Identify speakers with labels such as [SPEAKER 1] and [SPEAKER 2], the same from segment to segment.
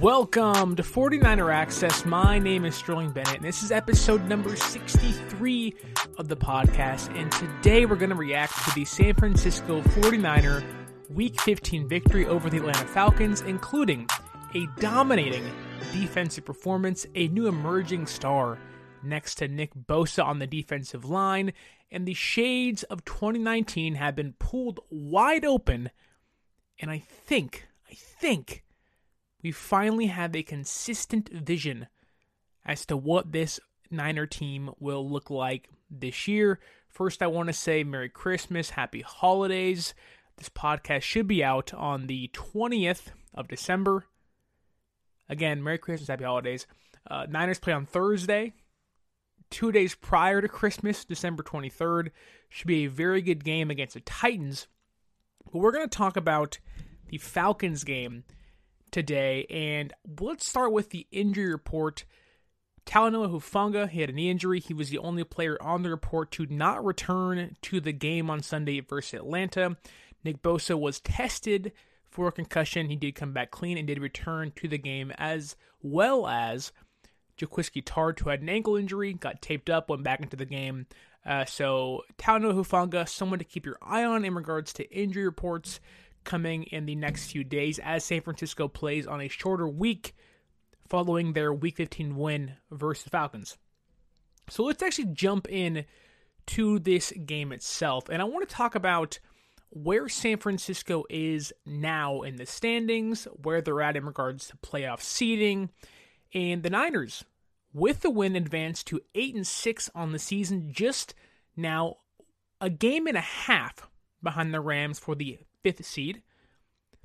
[SPEAKER 1] Welcome to 49er Access. My name is Sterling Bennett, and this is episode number 63 of the podcast. And today we're going to react to the San Francisco 49er Week 15 victory over the Atlanta Falcons, including a dominating defensive performance, a new emerging star next to Nick Bosa on the defensive line, and the shades of 2019 have been pulled wide open. And I think, I think we finally have a consistent vision as to what this Niner team will look like this year. First, I want to say Merry Christmas, Happy Holidays. This podcast should be out on the 20th of December. Again, Merry Christmas, Happy Holidays. Uh, Niners play on Thursday, two days prior to Christmas, December 23rd. Should be a very good game against the Titans. But we're going to talk about the Falcons game today. And let's start with the injury report. Talanoa Hufanga, he had a knee injury. He was the only player on the report to not return to the game on Sunday versus Atlanta. Nick Bosa was tested for a concussion. He did come back clean and did return to the game, as well as Jaquiski Tartt, who had an ankle injury, got taped up, went back into the game. Uh, so Talanoa Hufanga, someone to keep your eye on in regards to injury reports coming in the next few days as San Francisco plays on a shorter week following their Week 15 win versus the Falcons. So let's actually jump in to this game itself, and I want to talk about where San Francisco is now in the standings, where they're at in regards to playoff seeding, and the Niners with the win advanced to 8 and 6 on the season just now a game and a half behind the Rams for the fifth seed.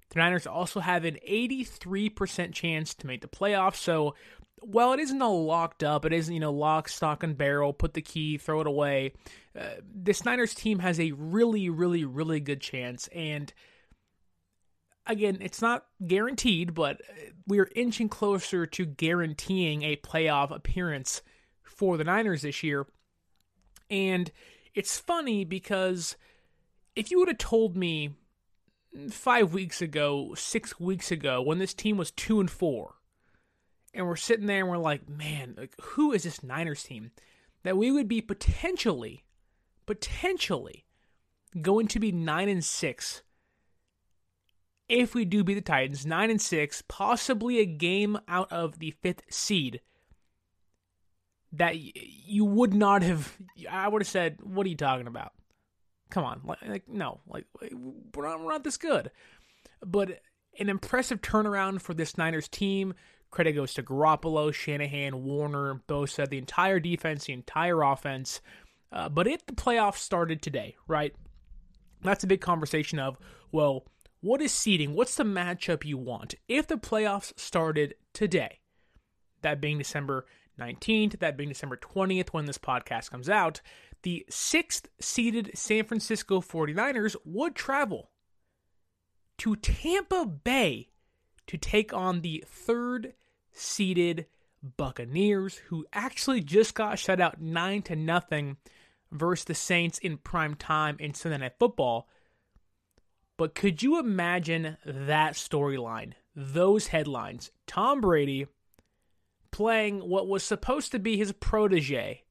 [SPEAKER 1] The Niners also have an 83% chance to make the playoffs. So, while it isn't all locked up, it isn't, you know, lock, stock, and barrel, put the key, throw it away. Uh, this Niners team has a really, really, really good chance. And again, it's not guaranteed, but we're inching closer to guaranteeing a playoff appearance for the Niners this year. And it's funny because if you would have told me five weeks ago, six weeks ago, when this team was two and four, and we're sitting there and we're like, man, like, who is this Niners team? That we would be potentially, potentially going to be nine and six if we do beat the Titans, nine and six, possibly a game out of the fifth seed. That you would not have. I would have said, "What are you talking about?" Come on, like, like no, like we're not, we're not this good. But an impressive turnaround for this Niners team. Credit goes to Garoppolo, Shanahan, Warner, Bosa, the entire defense, the entire offense. Uh, but if the playoffs started today, right? That's a big conversation of, well, what is seeding? What's the matchup you want? If the playoffs started today, that being December 19th, that being December 20th when this podcast comes out, the sixth seeded San Francisco 49ers would travel to Tampa Bay to take on the third seeded Buccaneers, who actually just got shut out 9 to nothing versus the Saints in prime time in Sunday Night Football. But could you imagine that storyline? Those headlines. Tom Brady playing what was supposed to be his protege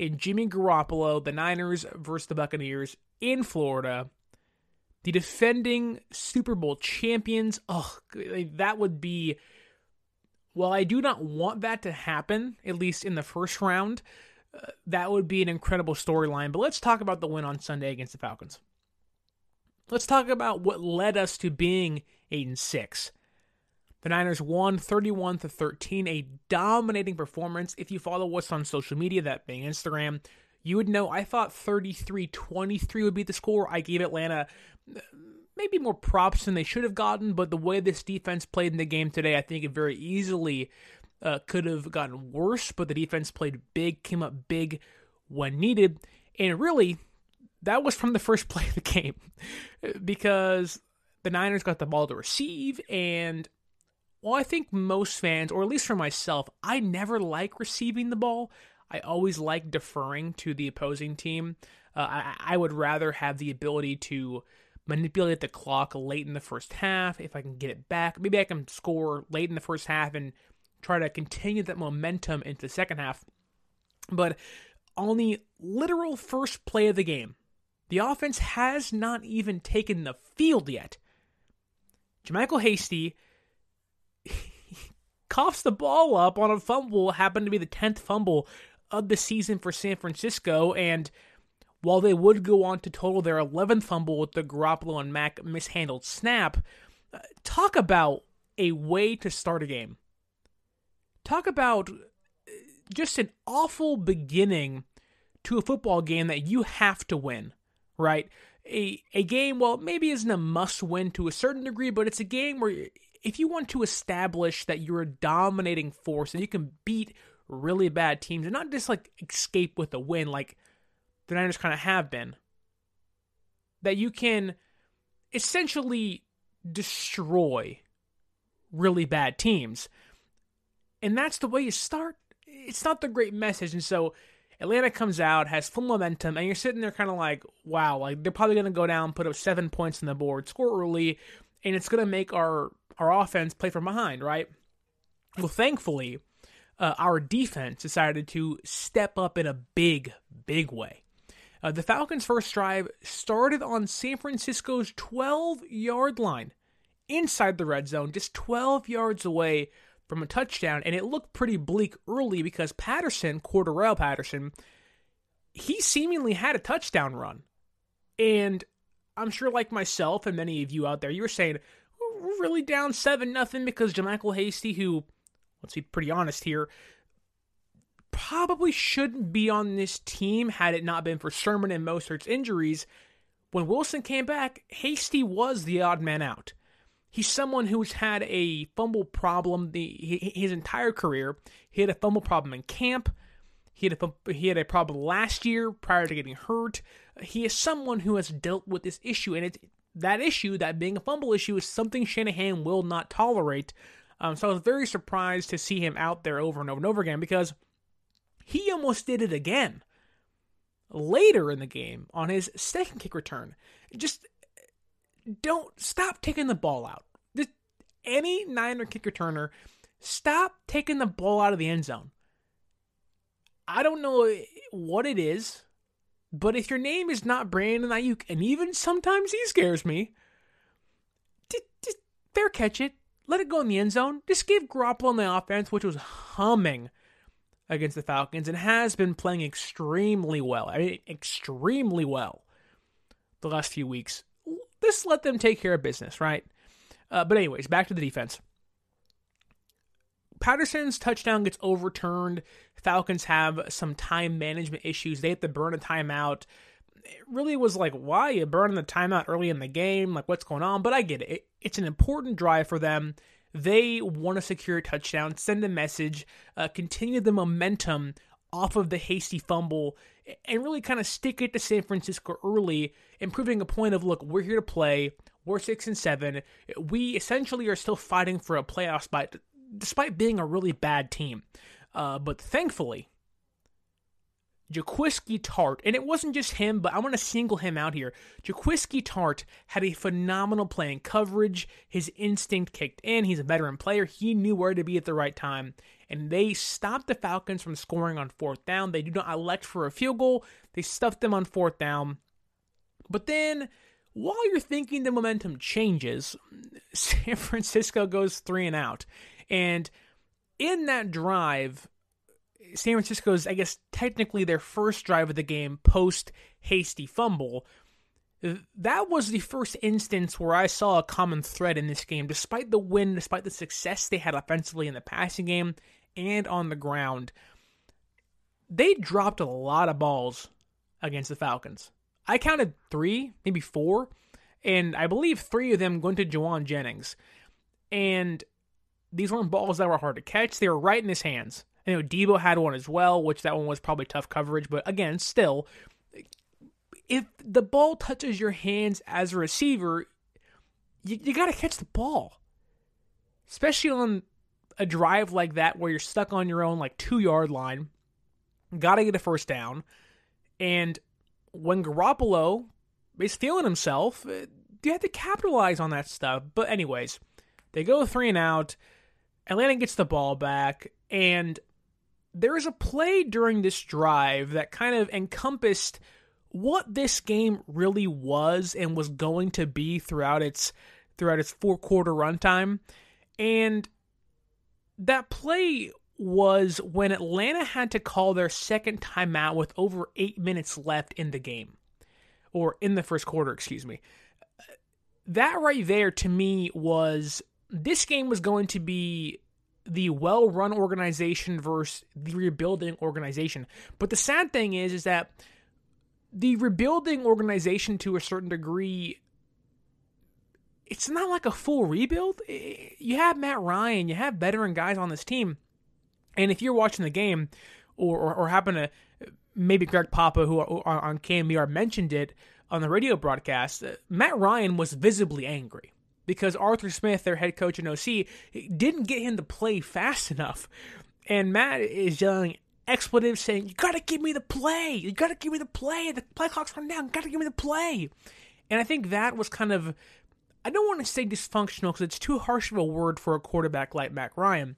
[SPEAKER 1] in Jimmy Garoppolo, the Niners versus the Buccaneers in Florida. The defending Super Bowl champions. Oh, that would be. Well, I do not want that to happen, at least in the first round. Uh, that would be an incredible storyline. But let's talk about the win on Sunday against the Falcons. Let's talk about what led us to being 8 and 6. The Niners won 31 to 13, a dominating performance. If you follow us on social media, that being Instagram, you would know I thought 33-23 would be the score. I gave Atlanta uh, maybe more props than they should have gotten, but the way this defense played in the game today, I think it very easily uh, could have gotten worse, but the defense played big, came up big when needed, and really that was from the first play of the game because the Niners got the ball to receive and well, I think most fans, or at least for myself, I never like receiving the ball. I always like deferring to the opposing team. Uh, I, I, would rather have the ability to manipulate the clock late in the first half. If I can get it back, maybe I can score late in the first half and try to continue that momentum into the second half. But on the literal first play of the game, the offense has not even taken the field yet. JaMycal Hasty coughs the ball up on a fumble, happened to be the 10th fumble of the season for San Francisco, and while they would go on to total their 11th fumble with the Garoppolo and Mack mishandled snap, uh, talk about a way to start a game. Talk about uh, just an awful beginning to a football game that you have to win, right? A a game, well, maybe isn't a must win to a certain degree, but it's a game where if you want to establish that you're a dominating force and you can beat really bad teams and not just like escape with a win like the Niners kind of have been, that you can essentially destroy really bad teams. And that's the way you start. It's not the great message. And so Atlanta comes out, has full momentum, and you're sitting there kind of like, wow, like they're probably going to go down, put up seven points on the board, score early, and it's going to make our our offense play from behind, right? Well, thankfully, uh, our defense decided to step up in a big, big way. Uh, the Falcons' first drive started on San Francisco's 12 yard line inside the red zone, just 12 yards away from a touchdown. And it looked pretty bleak early because Patterson, Cordarrelle Patterson, he seemingly had a touchdown run. And I'm sure, like myself and many of you out there, you were saying, we're really down 7 nothing because JaMycal Hasty, who, let's be pretty honest here, probably shouldn't be on this team had it not been for Sermon and Mostert's injuries. When Wilson came back, Hasty was the odd man out. He's someone who's had a fumble problem the, his entire career. He had a fumble problem in camp. He had a he had a problem last year prior to getting hurt. He is someone who has dealt with this issue, and it's that issue, that being a fumble issue, is something Shanahan will not tolerate. Um, so I was very surprised to see him out there over and over and over again because he almost did it again later in the game on his second kick return. Just don't stop taking the ball out. Just any Niner kick returner, stop taking the ball out of the end zone. I don't know what it is, but if your name is not Brandon Aiyuk, and even sometimes he scares me, just, just fair catch it. Let it go in the end zone. Just give Garoppolo on the offense, which was humming against the Falcons and has been playing extremely well. I mean, extremely well the last few weeks. Just let them take care of business, right? Uh, but, anyways, back to the defense. Patterson's touchdown gets overturned. Falcons have some time management issues. They have to burn a timeout. It really was like, why are you burning the timeout early in the game? Like, what's going on? But I get it. it it's an important drive for them. They want to secure a touchdown, send a message, uh, continue the momentum off of the hasty fumble, and really kind of stick it to San Francisco early, improving a point of look, we're here to play. We're six and seven. We essentially are still fighting for a playoff spot, despite being a really bad team. Uh, but thankfully, Jaquiski Tartt, and it wasn't just him, but I'm going to single him out here. Jaquiski Tartt had a phenomenal play in coverage. His instinct kicked in. He's a veteran player. He knew where to be at the right time. And they stopped the Falcons from scoring on fourth down. They do not elect for a field goal, they stuffed them on fourth down. But then, while you're thinking the momentum changes, San Francisco goes three and out. And in that drive, San Francisco's, I guess, technically their first drive of the game post hasty fumble. That was the first instance where I saw a common thread in this game. Despite the win, despite the success they had offensively in the passing game and on the ground, they dropped a lot of balls against the Falcons. I counted three, maybe four, and I believe three of them went to Jauan Jennings. And these weren't balls that were hard to catch, they were right in his hands. I know Deebo had one as well, which that one was probably tough coverage, but again, still, if the ball touches your hands as a receiver, you, you got to catch the ball. Especially on a drive like that where you're stuck on your own, like two yard line. Got to get a first down. And when Garoppolo is feeling himself, eh, you have to capitalize on that stuff. But anyways, they go three and out. Atlanta gets the ball back, and there is a play during this drive that kind of encompassed what this game really was and was going to be throughout its throughout its four quarter runtime. And that play was when Atlanta had to call their second timeout with over eight minutes left in the game, or in the first quarter, excuse me. That right there to me was this game was going to be the well-run organization versus the rebuilding organization. But the sad thing is, is that the rebuilding organization to a certain degree it's not like a full rebuild. You have Matt Ryan, you have veteran guys on this team, and if you're watching the game, or or, or happen to maybe Greg Papa, who on KNBR mentioned it on the radio broadcast, Matt Ryan was visibly angry because Arthur Smith, their head coach in OC, didn't get him to play fast enough. And Matt is yelling expletives saying, You gotta give me the play. You gotta give me the play. The play clock's running down. You gotta give me the play. And I think that was kind of, I don't want to say dysfunctional because it's too harsh of a word for a quarterback like Matt Ryan.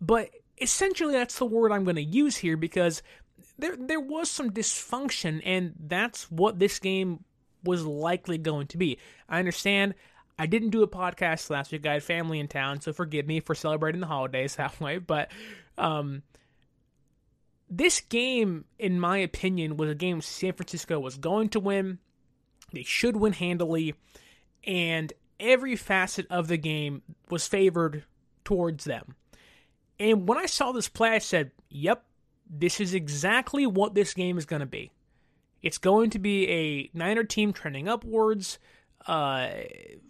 [SPEAKER 1] But essentially, that's the word I'm going to use here because there, there was some dysfunction, and that's what this game was likely going to be. I understand I didn't do a podcast last week. I had family in town, so forgive me for celebrating the holidays that way. But um, this game, in my opinion, was a game San Francisco was going to win. They should win handily, and every facet of the game was favored towards them. And when I saw this play, I said, "Yep, this is exactly what this game is going to be. It's going to be a Niner team trending upwards." Uh,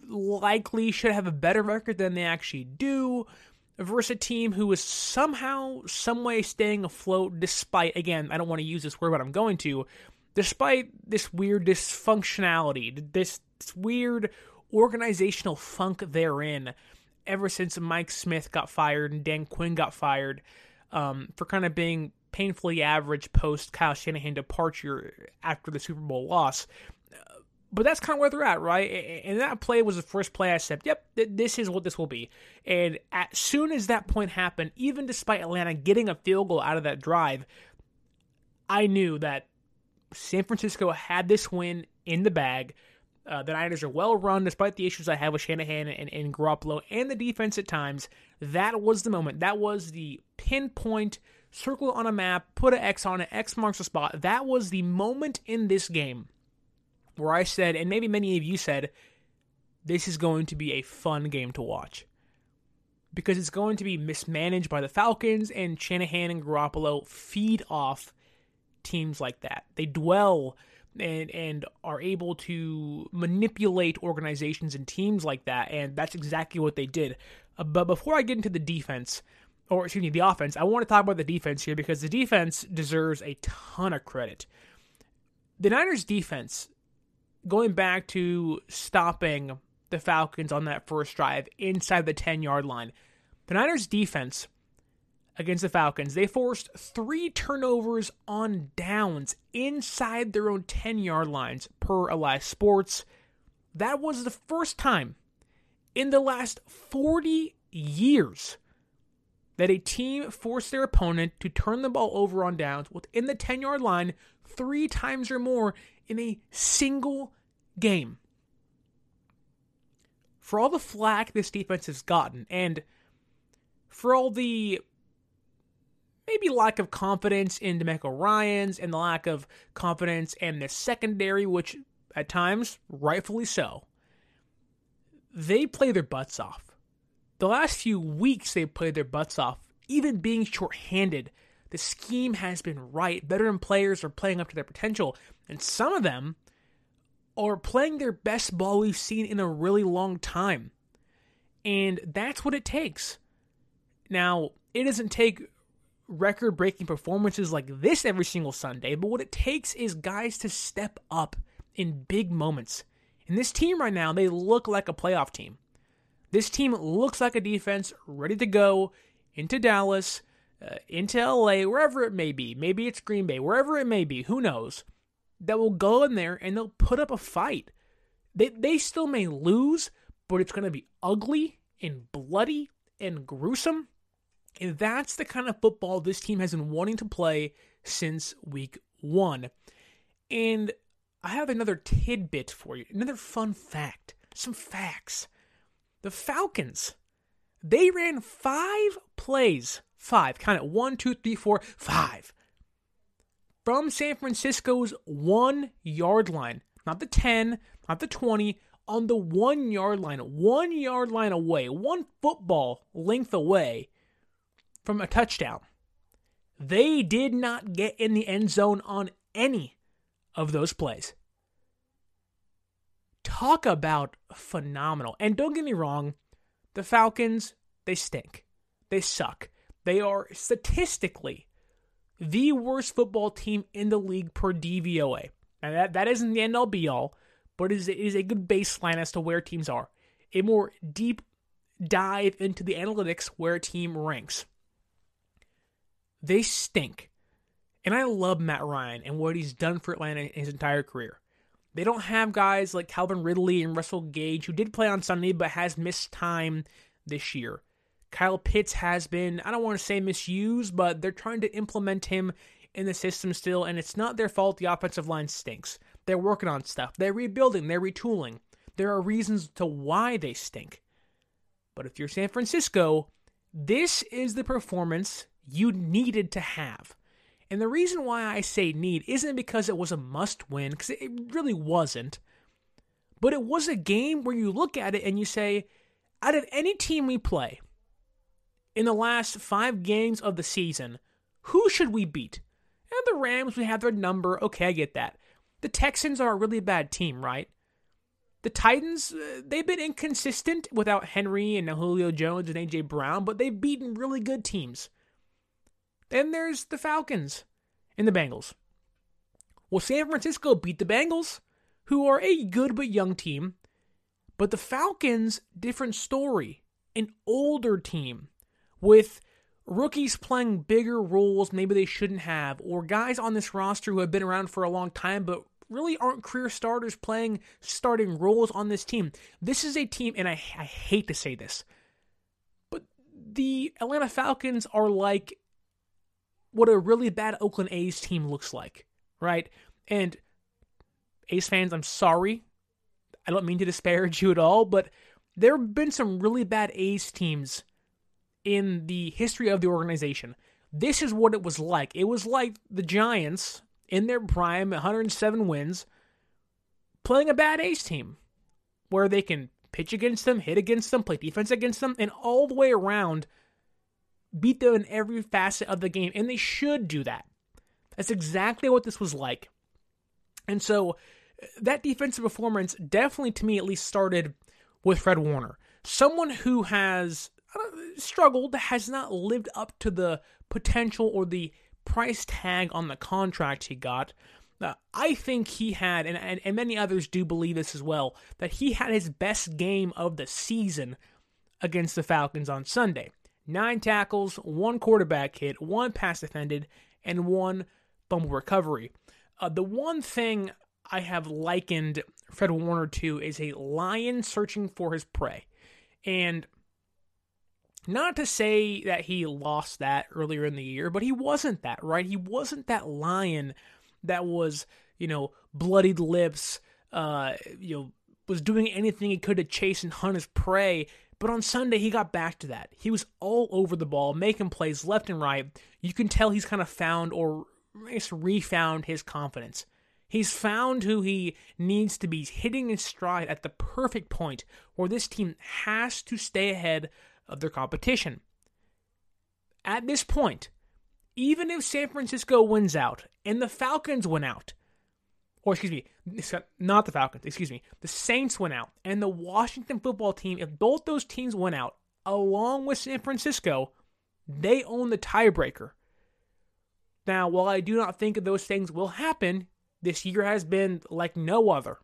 [SPEAKER 1] likely should have a better record than they actually do versus a team who is somehow, someway staying afloat despite, again, I don't want to use this word, but I'm going to, despite this weird dysfunctionality, this, this weird organizational funk they're in ever since Mike Smith got fired and Dan Quinn got fired um, for kind of being painfully average post Kyle Shanahan departure after the Super Bowl loss but that's kind of where they're at, right? And that play was the first play I said, yep, this is what this will be. And as soon as that point happened, even despite Atlanta getting a field goal out of that drive, I knew that San Francisco had this win in the bag. Uh, the Niners are well run, despite the issues I have with Shanahan and, and Garoppolo and the defense at times. That was the moment. That was the pinpoint circle on a map, put an X on it, X marks the spot. That was the moment in this game where I said, and maybe many of you said, this is going to be a fun game to watch. Because it's going to be mismanaged by the Falcons, and Shanahan and Garoppolo feed off teams like that. They dwell and and are able to manipulate organizations and teams like that, and that's exactly what they did. Uh, but before I get into the defense, or excuse me, the offense, I want to talk about the defense here because the defense deserves a ton of credit. The Niners' defense going back to stopping the Falcons on that first drive inside the 10 yard line, the Niners defense against the Falcons, they forced three turnovers on downs inside their own 10 yard lines per Elias Sports. That was the first time in the last 40 years that a team forced their opponent to turn the ball over on downs within the 10 yard line three times or more in a single game. For all the flack this defense has gotten, and for all the maybe lack of confidence in DeMeco Ryans and the lack of confidence in the secondary, which at times, rightfully so, they play their butts off. The last few weeks, they've played their butts off. Even being shorthanded, the scheme has been right. Veteran players are playing up to their potential, and some of them are playing their best ball we've seen in a really long time. And that's what it takes. Now, it doesn't take record breaking performances like this every single Sunday, but what it takes is guys to step up in big moments. And this team right now, they look like a playoff team. This team looks like a defense ready to go into Dallas, uh, into LA, wherever it may be. Maybe it's Green Bay, wherever it may be, who knows that will go in there and they'll put up a fight. They, they still may lose, but it's going to be ugly and bloody and gruesome. And that's the kind of football this team has been wanting to play since week one. And I have another tidbit for you, another fun fact, some facts. The Falcons, they ran five plays, five, kind of one, two, three, four, five, from San Francisco's one yard line, not the 10, not the 20, on the one yard line, one yard line away, one football length away from a touchdown. They did not get in the end zone on any of those plays. Talk about phenomenal. And don't get me wrong, the Falcons, they stink. They suck. They are statistically the worst football team in the league per DVOA. And that, that isn't the end all be all, but it is, it is a good baseline as to where teams are. A more deep dive into the analytics where a team ranks. They stink. And I love Matt Ryan and what he's done for Atlanta in his entire career. They don't have guys like Calvin Ridley and Russell Gage, who did play on Sunday but has missed time this year. Kyle Pitts has been, I don't want to say misused, but they're trying to implement him in the system still, and it's not their fault the offensive line stinks. They're working on stuff, they're rebuilding, they're retooling. There are reasons to why they stink. But if you're San Francisco, this is the performance you needed to have. And the reason why I say need isn't because it was a must win, because it really wasn't. But it was a game where you look at it and you say, out of any team we play in the last five games of the season, who should we beat? And the Rams, we have their number. Okay, I get that. The Texans are a really bad team, right? The Titans, uh, they've been inconsistent without Henry and Julio Jones and A.J. Brown, but they've beaten really good teams. Then there's the Falcons and the Bengals. Well, San Francisco beat the Bengals, who are a good but young team. But the Falcons, different story. An older team with rookies playing bigger roles maybe they shouldn't have, or guys on this roster who have been around for a long time but really aren't career starters playing starting roles on this team. This is a team, and I, I hate to say this, but the Atlanta Falcons are like what a really bad Oakland A's team looks like, right? And A's fans, I'm sorry. I don't mean to disparage you at all, but there have been some really bad A's teams in the history of the organization. This is what it was like. It was like the Giants in their prime, 107 wins, playing a bad A's team where they can pitch against them, hit against them, play defense against them, and all the way around beat them in every facet of the game. And they should do that. That's exactly what this was like. And so that defensive performance definitely, to me at least, started with Fred Warner. Someone who has struggled, has not lived up to the potential or the price tag on the contract he got. Uh, I think he had, and, and, and many others do believe this as well, that he had his best game of the season against the Falcons on Sunday. Nine tackles, one quarterback hit, one pass defended, and one fumble recovery. Uh, the one thing I have likened Fred Warner to is a lion searching for his prey. And not to say that he lost that earlier in the year, but he wasn't that, right? He wasn't that lion that was, you know, bloodied lips, uh, you know, was doing anything he could to chase and hunt his prey. But on Sunday, he got back to that. He was all over the ball, making plays left and right. You can tell he's kind of found or guess refound his confidence. He's found who he needs to be hitting his stride at the perfect point where this team has to stay ahead of their competition. At this point, even if San Francisco wins out and the Falcons win out, or excuse me, not the Falcons, excuse me, the Saints win out and the Washington football team, if both those teams win out along with San Francisco, they own the tiebreaker. Now, while I do not think those things will happen, this year has been like no other.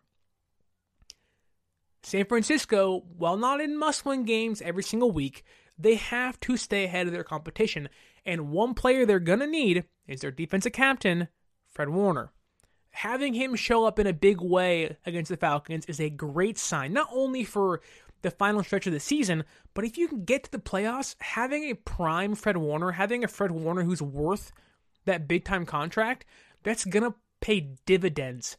[SPEAKER 1] San Francisco, while not in must win games every single week, they have to stay ahead of their competition. And one player they're going to need is their defensive captain, Fred Warner. having him show up in a big way against the Falcons is a great sign, not only for the final stretch of the season, but if you can get to the playoffs, having a prime Fred Warner, having a Fred Warner who's worth that big time contract, that's going to pay dividends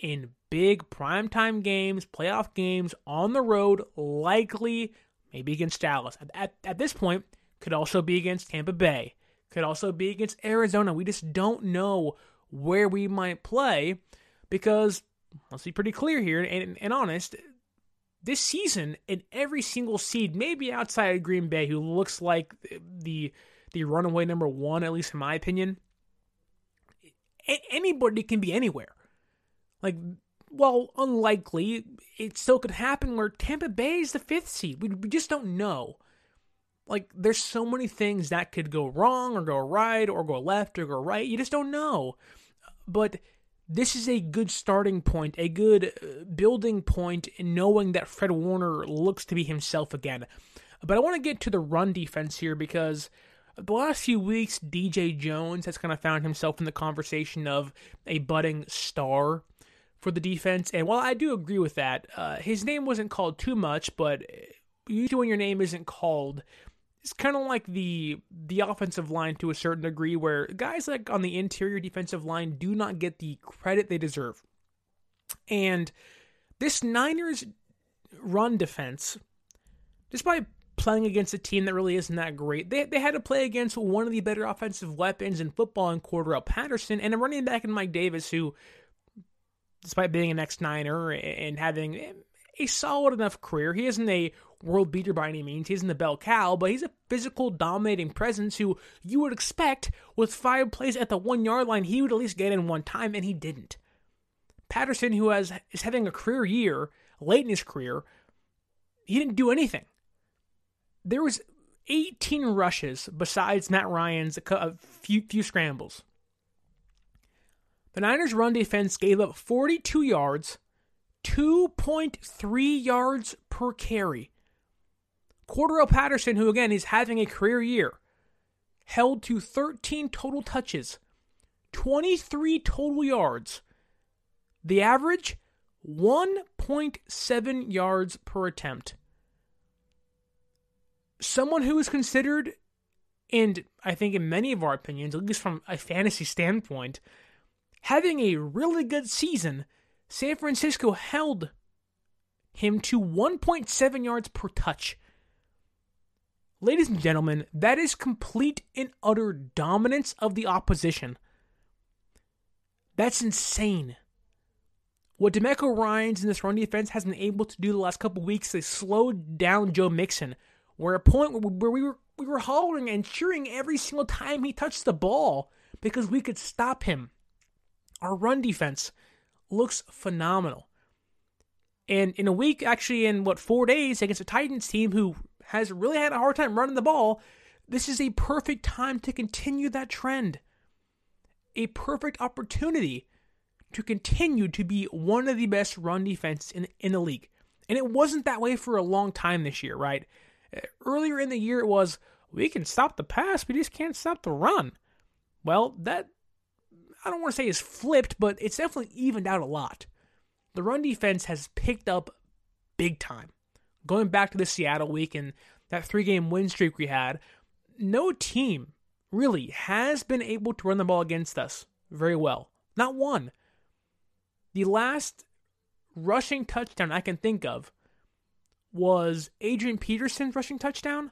[SPEAKER 1] in big primetime games, playoff games, on the road, likely maybe against Dallas. At, at, at this point, could also be against Tampa Bay, could also be against Arizona. We just don't know where we might play because let's be pretty clear here and, and honest. This season, in every single seed, maybe outside of Green Bay, who looks like the the runaway number one, at least in my opinion, anybody can be anywhere. Like, well, unlikely, it still could happen where Tampa Bay is the fifth seed. We, we just don't know. Like, there's so many things that could go wrong or go right or go left or go right. You just don't know. But this is a good starting point, a good uh, building point in knowing that Fred Warner looks to be himself again. But I want to get to the run defense here because the last few weeks, DJ Jones has kind of found himself in the conversation of a budding star for the defense. And while I do agree with that, uh, his name wasn't called too much, but usually when your name isn't called, it's kind of like the the offensive line to a certain degree, where guys like on the interior defensive line do not get the credit they deserve. And this Niners run defense, despite playing against a team that really isn't that great. They, they had to play against one of the better offensive weapons in football in Cordarrelle Patterson and a running back in Mike Davis, who, despite being an ex Niner and having a solid enough career, he isn't a world beater by any means. He isn't a bell cow, but he's a physical, dominating presence who you would expect with five plays at the one yard line, he would at least get in one time, and he didn't. Patterson, who has is having a career year late in his career, he didn't do anything there was 18 rushes besides Matt Ryan's a few, few scrambles. The Niners' run defense gave up 42 yards, 2.3 yards per carry. Cordarrelle Patterson, who again is having a career year, held to 13 total touches, 23 total yards. The average, 1.7 yards per attempt someone who is considered, and I think in many of our opinions, at least from a fantasy standpoint, having a really good season, San Francisco held him to 1.7 yards per touch. Ladies and gentlemen, that is complete and utter dominance of the opposition. That's insane. What DeMeco Ryans in this run defense has been able to do the last couple weeks, they slowed down Joe Mixon, we're at a point where we were we were hollering and cheering every single time he touched the ball because we could stop him. Our run defense looks phenomenal. And in a week, actually, in what, four days against a Titans team who has really had a hard time running the ball, this is a perfect time to continue that trend. A perfect opportunity to continue to be one of the best run defenses in, in the league. And it wasn't that way for a long time this year, right? Earlier in the year, it was we can stop the pass, we just can't stop the run. Well, that I don't want to say is flipped, but it's definitely evened out a lot. The run defense has picked up big time. Going back to the Seattle week and that three game win streak we had, no team really has been able to run the ball against us very well. Not one. The last rushing touchdown I can think of was Adrian Peterson's rushing touchdown.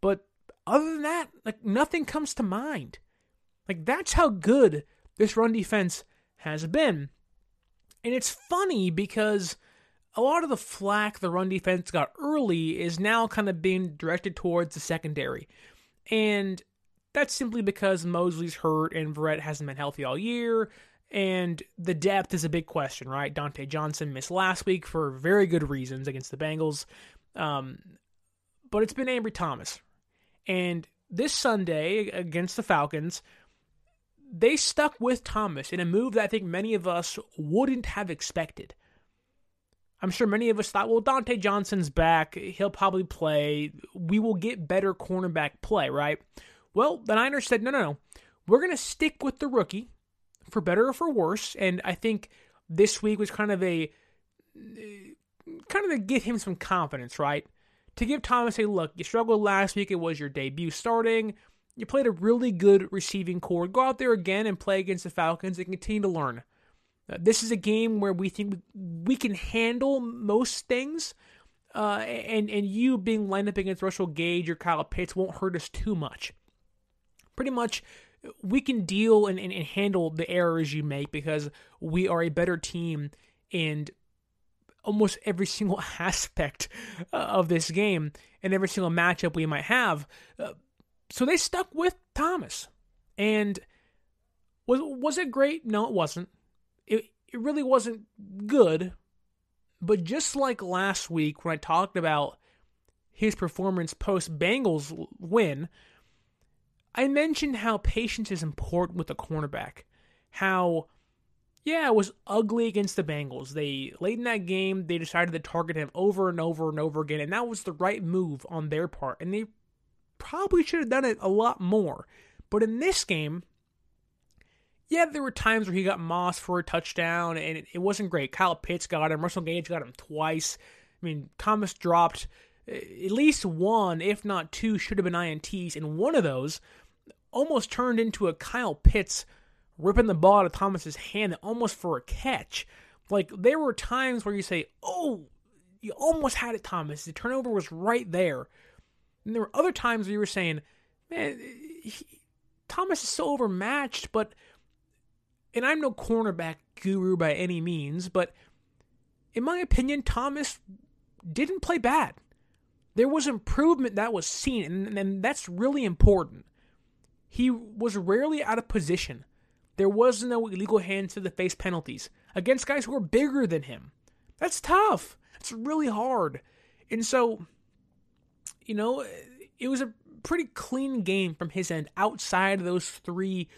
[SPEAKER 1] But other than that, like nothing comes to mind. Like that's how good this run defense has been. And it's funny because a lot of the flack the run defense got early is now kind of being directed towards the secondary. And that's simply because Moseley's hurt and Verrett hasn't been healthy all year. And the depth is a big question, right? Dontae Johnson missed last week for very good reasons against the Bengals. Um, but it's been Ambry Thomas. And this Sunday against the Falcons, they stuck with Thomas in a move that I think many of us wouldn't have expected. I'm sure many of us thought, well, Dontae Johnson's back. He'll probably play. We will get better cornerback play, right? Well, the Niners said, no, no, no. We're going to stick with the rookie for better or for worse. And I think this week was kind of a kind of to give him some confidence, right? To give Thomas a look, you struggled last week. It was your debut starting. You played a really good receiving corps. Go out there again and play against the Falcons and continue to learn. Uh, this is a game where we think we can handle most things, uh, and and you being lined up against Russell Gage or Kyle Pitts won't hurt us too much. Pretty much, we can deal and, and, and handle the errors you make because we are a better team and almost every single aspect uh, of this game and every single matchup we might have. Uh, so they stuck with Thomas. And was was it great? No, it wasn't. It it really wasn't good. But just like last week when I talked about his performance post Bengals win, I mentioned how patience is important with a cornerback. How, yeah, it was ugly against the Bengals. They late in that game they decided to target him over and over and over again, and that was the right move on their part. And they probably should have done it a lot more. But in this game, yeah, there were times where he got Moss for a touchdown, and it, wasn't great. Kyle Pitts got him. Russell Gage got him twice. I mean, Thomas dropped eh, at least one, if not two, should have been INTs, and one of those almost turned into a Kyle Pitts ripping the ball out of Thomas's hand almost for a catch. Like there were times where you say, "Oh, you almost had it, Thomas. The turnover was right there." And there were other times where you were saying, "Man, he, Thomas is so overmatched." But and I'm no cornerback guru by any means, but in my opinion, Thomas didn't play bad. There was improvement that was seen, and, and that's really important. He was rarely out of position. There was no illegal hands to the face penalties against guys who were bigger than him. That's tough. It's really hard. And so, you know, it was a pretty clean game from his end outside of those three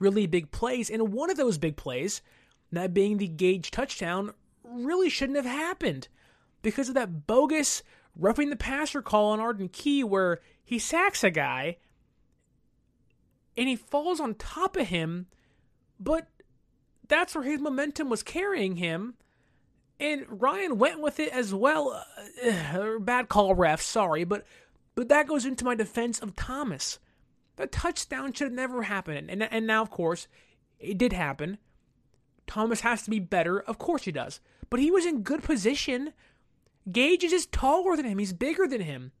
[SPEAKER 1] really big plays. And one of those big plays, that being the Gage touchdown, really shouldn't have happened because of that bogus roughing the passer call on Arden Key where he sacks a guy and he falls on top of him, but that's where his momentum was carrying him. And Ryan went with it as well. Uh, bad call, ref. Sorry, but but that goes into my defense of Thomas. The touchdown should have never happened, and and now of course it did happen. Thomas has to be better. Of course he does, but he was in good position. Gage is just taller than him. He's bigger than him.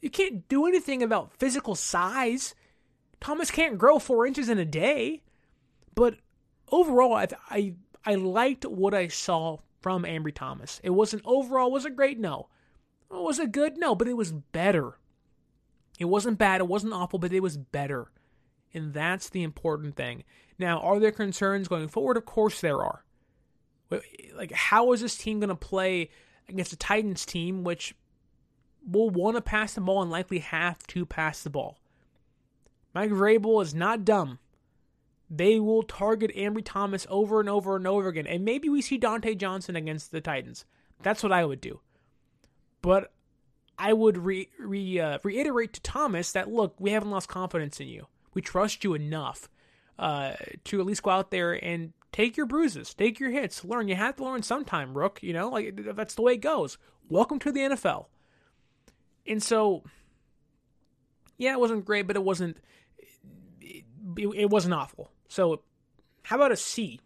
[SPEAKER 1] You can't do anything about physical size. Thomas can't grow four inches in a day. But overall, I, I, I liked what I saw from Ambry Thomas. It wasn't overall, was it great? No. Oh, was it good? No, but it was better. It wasn't bad, it wasn't awful, but it was better. And that's the important thing. Now, are there concerns going forward? Of course there are. Like, how is this team going to play against a Titans team which will want to pass the ball and likely have to pass the ball? Mike Vrabel is not dumb. They will target Ambry Thomas over and over and over again. And maybe we see Dontae Johnson against the Titans. That's what I would do. But I would re, re, uh, reiterate to Thomas that look, we haven't lost confidence in you. We trust you enough uh, to at least go out there and take your bruises, take your hits, learn. You have to learn sometime, Rook. You know, like that's the way it goes. Welcome to the NFL. And so, yeah, it wasn't great, but it wasn't it, it wasn't awful. So, how about a C?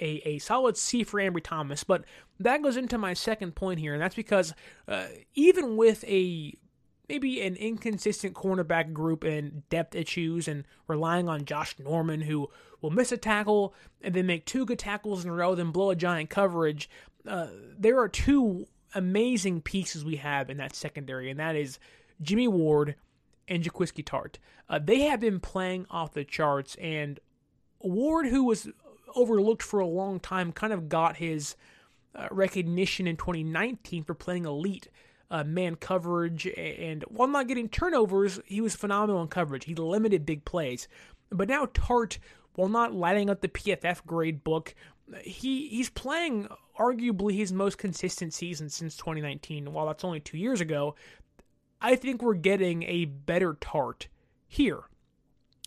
[SPEAKER 1] A, a solid C for Ambry Thomas. But that goes into my second point here, and that's because uh, even with a maybe an inconsistent cornerback group and depth issues and relying on Josh Norman, who will miss a tackle and then make two good tackles in a row, then blow a giant coverage. Uh, there are two amazing pieces we have in that secondary, and that is Jimmy Ward and Jaquiski Tartt. Uh, they have been playing off the charts, and Ward, who was overlooked for a long time, kind of got his uh, recognition in 2019 for playing elite uh, man coverage. And while not getting turnovers, he was phenomenal in coverage. He limited big plays. But now Tartt, while not lighting up the PFF grade book, he he's playing arguably his most consistent season since 2019. While that's only two years ago, I think we're getting a better Tartt here.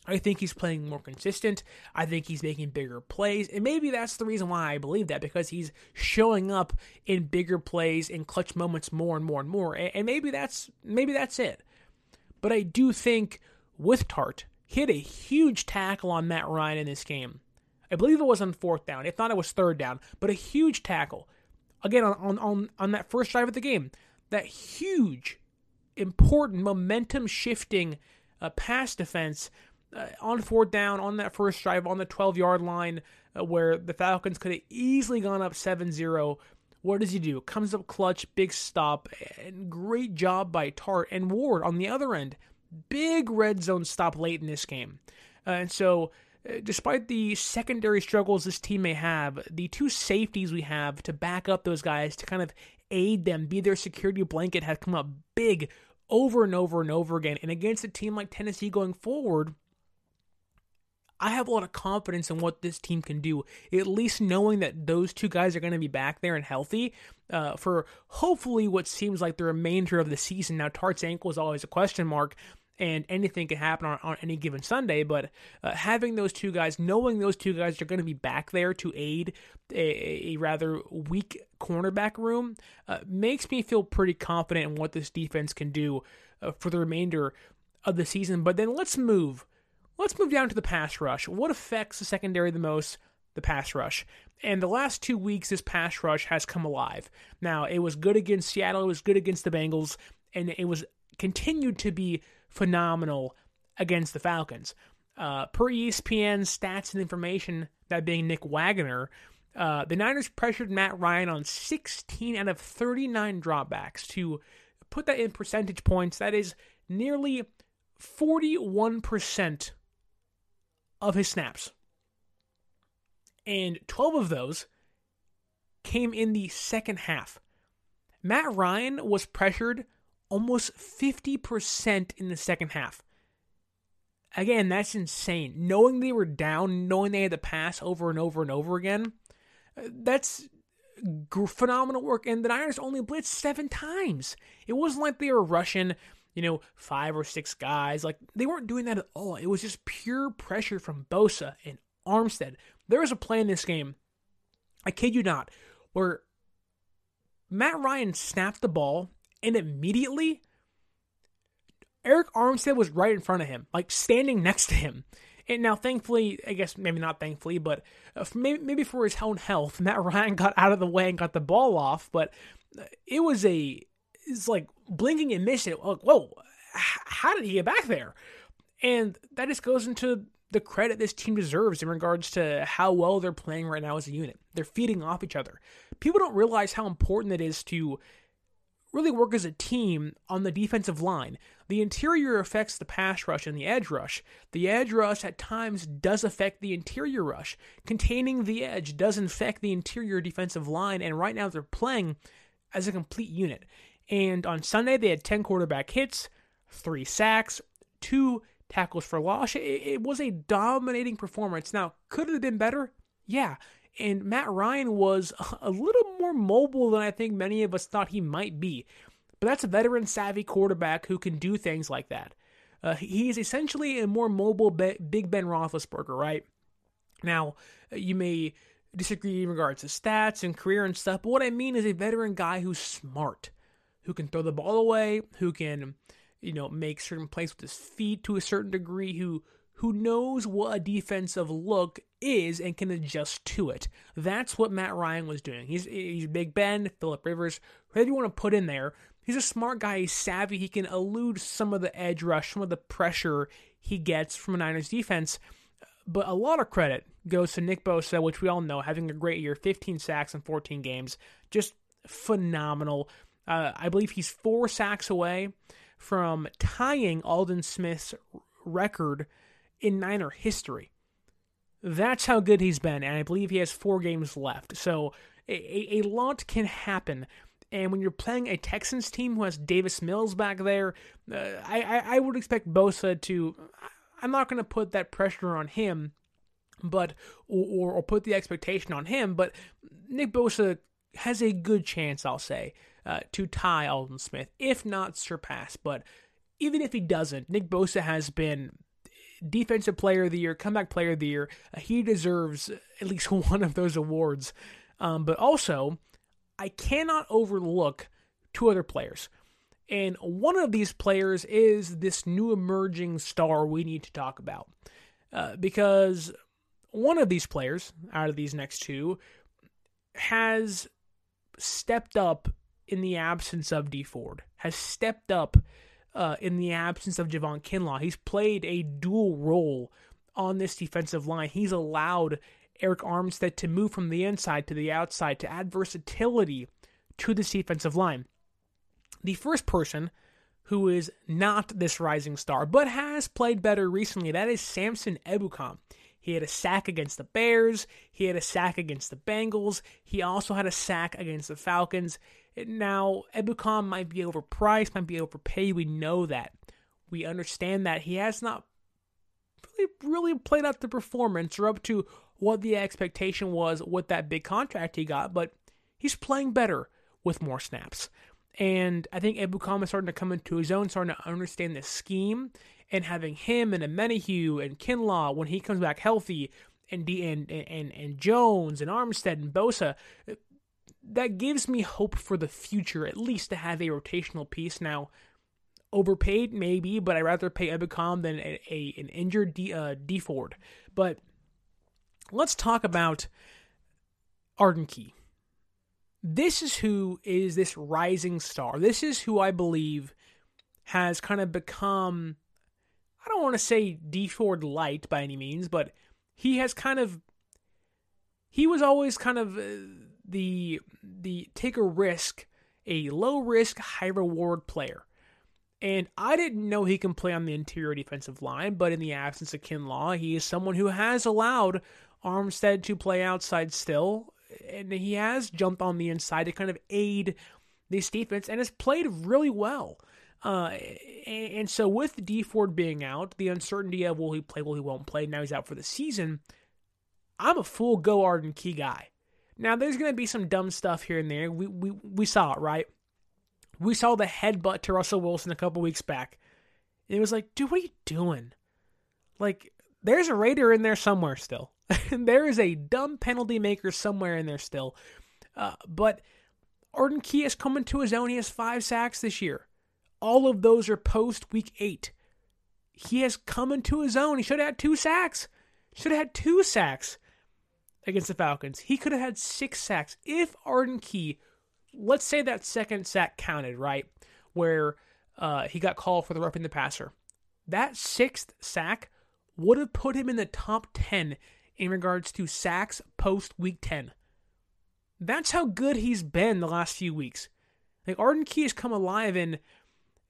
[SPEAKER 1] I think he's playing more consistent. I think he's making bigger plays. And maybe that's the reason why I believe that because he's showing up in bigger plays in clutch moments more and more and more. And maybe that's maybe that's it. But I do think with Tartt, he had a huge tackle on Matt Ryan in this game. I believe it was on fourth down. If not, it was third down. But a huge tackle. Again, on, on, on that first drive of the game. That huge, important, momentum shifting uh, pass defense uh, on fourth down on that first drive on the 12 yard line uh, where the Falcons could have easily gone up 7 0. What does he do? Comes up clutch, big stop, and great job by Tartt and Ward on the other end. Big red zone stop late in this game. Uh, and so, uh, despite the secondary struggles this team may have, the two safeties we have to back up those guys, to kind of aid them, be their security blanket, have come up big over and over and over again. And against a team like Tennessee going forward, I have a lot of confidence in what this team can do. At least knowing that those two guys are going to be back there and healthy uh, for hopefully what seems like the remainder of the season. Now, Tartt's ankle is always a question mark, and anything can happen on, on any given Sunday. But uh, having those two guys, knowing those two guys are going to be back there to aid a, a rather weak cornerback room, uh, makes me feel pretty confident in what this defense can do uh, for the remainder of the season. But then let's move Let's move down to the pass rush. What affects the secondary the most? The pass rush. And the last two weeks, this pass rush has come alive. Now, it was good against Seattle, it was good against the Bengals, and it was continued to be phenomenal against the Falcons. Uh, per ESPN stats and information, that being Nick Wagoner, uh, the Niners pressured Matt Ryan on 16 out of 39 dropbacks. To put that in percentage points, that is nearly 41% of his snaps. And 12 of those came in the second half. Matt Ryan was pressured almost 50% in the second half. Again, that's insane. Knowing they were down, knowing they had to pass over and over and over again, uh, that's phenomenal work. And the Niners only blitzed seven times. It wasn't like they were rushing you know, five or six guys. Like they weren't doing that at all. It was just pure pressure from Bosa and Armstead. There was a play in this game, I kid you not, where Matt Ryan snapped the ball and immediately Arik Armstead was right in front of him, like standing next to him. And now, thankfully, I guess maybe not thankfully, but uh, maybe, for his own health, Matt Ryan got out of the way and got the ball off. But uh, it was a is like blinking and missing. Like, whoa, how did he get back there? And that just goes into the credit this team deserves in regards to how well they're playing right now as a unit. They're feeding off each other. People don't realize how important it is to really work as a team on the defensive line. The interior affects the pass rush and the edge rush. The edge rush at times does affect the interior rush. Containing the edge does affect the interior defensive line, and right now they're playing as a complete unit. And on Sunday, they had 10 quarterback hits, three sacks, two tackles for loss. It, it was a dominating performance. Now, could it have been better? Yeah. And Matt Ryan was a little more mobile than I think many of us thought he might be. But that's a veteran savvy quarterback who can do things like that. Uh, he is essentially a more mobile Big Ben Roethlisberger, right? Now, you may disagree in regards to stats and career and stuff, but what I mean is a veteran guy who's smart who can throw the ball away, who can, you know, make certain plays with his feet to a certain degree, who who knows what a defensive look is and can adjust to it. That's what Matt Ryan was doing. He's he's Big Ben, Philip Rivers, whoever you want to put in there. He's a smart guy. He's savvy. He can elude some of the edge rush, some of the pressure he gets from a Niners defense. But a lot of credit goes to Nick Bosa, which we all know having a great year, 15 sacks in 14 games, just phenomenal. Uh, I believe he's four sacks away from tying Aldon Smith's record in Niner history. That's how good he's been, and I believe he has four games left. So a, a lot can happen. And when you're playing a Texans team who has Davis Mills back there, uh, I, I, would expect Bosa to. I'm not going to put that pressure on him, but or, or put the expectation on him. But Nick Bosa has a good chance, I'll say, uh, to tie Aldon Smith, if not surpass. But even if he doesn't, Nick Bosa has been defensive player of the year, comeback player of the year. Uh, he deserves at least one of those awards. Um, but also, I cannot overlook two other players. And one of these players is this new emerging star we need to talk about. Uh, because one of these players out of these next two has stepped up in the absence of Dee Ford, has stepped up uh, in the absence of Javon Kinlaw. He's played a dual role on this defensive line. He's allowed Arik Armstead to move from the inside to the outside to add versatility to this defensive line. The first person who is not this rising star, but has played better recently, that is Samson Ebukam. He had a sack against the Bears. He had a sack against the Bengals. He also had a sack against the Falcons. Now, Ebukam might be overpriced, might be overpaid. We know that. We understand that. He has not really, really played out the performance or up to what the expectation was with that big contract he got, but he's playing better with more snaps. And I think Ebukam is starting to come into his own, starting to understand the scheme, and having him and Omenihu and Kinlaw when he comes back healthy, and D- and, and and Jones and Armstead and Bosa, that gives me hope for the future, at least to have a rotational piece. Now, overpaid maybe, but I'd rather pay Ebukam than a, a an injured D, uh, Dee Ford. But let's talk about Arden Key. This is who is this rising star. This is who I believe has kind of become, I don't want to say Dee Ford light by any means, but he has kind of, he was always kind of uh, the the take a risk, a low risk, high reward player. And I didn't know he can play on the interior defensive line, but in the absence of Kinlaw, he is someone who has allowed Armstead to play outside still, and he has jumped on the inside to kind of aid this defense and has played really well. Uh, and, so with Dee Ford being out, the uncertainty of will he play, will he won't play, now he's out for the season. I'm a full go Arden Key guy. Now, there's going to be some dumb stuff here and there. We, we, we saw it, right? We saw the headbutt to Russell Wilson a couple weeks back. It was like, dude, what are you doing? Like, there's a Raider in there somewhere still. there is a dumb penalty maker somewhere in there still. Uh, but Arden Key has come into his own. He has five sacks this year. All of those are post week eight. He has come into his own. He should have had two sacks. Should have had two sacks against the Falcons. He could have had six sacks if Arden Key, let's say that second sack counted, right? Where uh, he got called for the roughing the passer. That sixth sack would have put him in the top 10 in regards to sacks post week 10. That's how good he's been the last few weeks. Like Arden Key has come alive and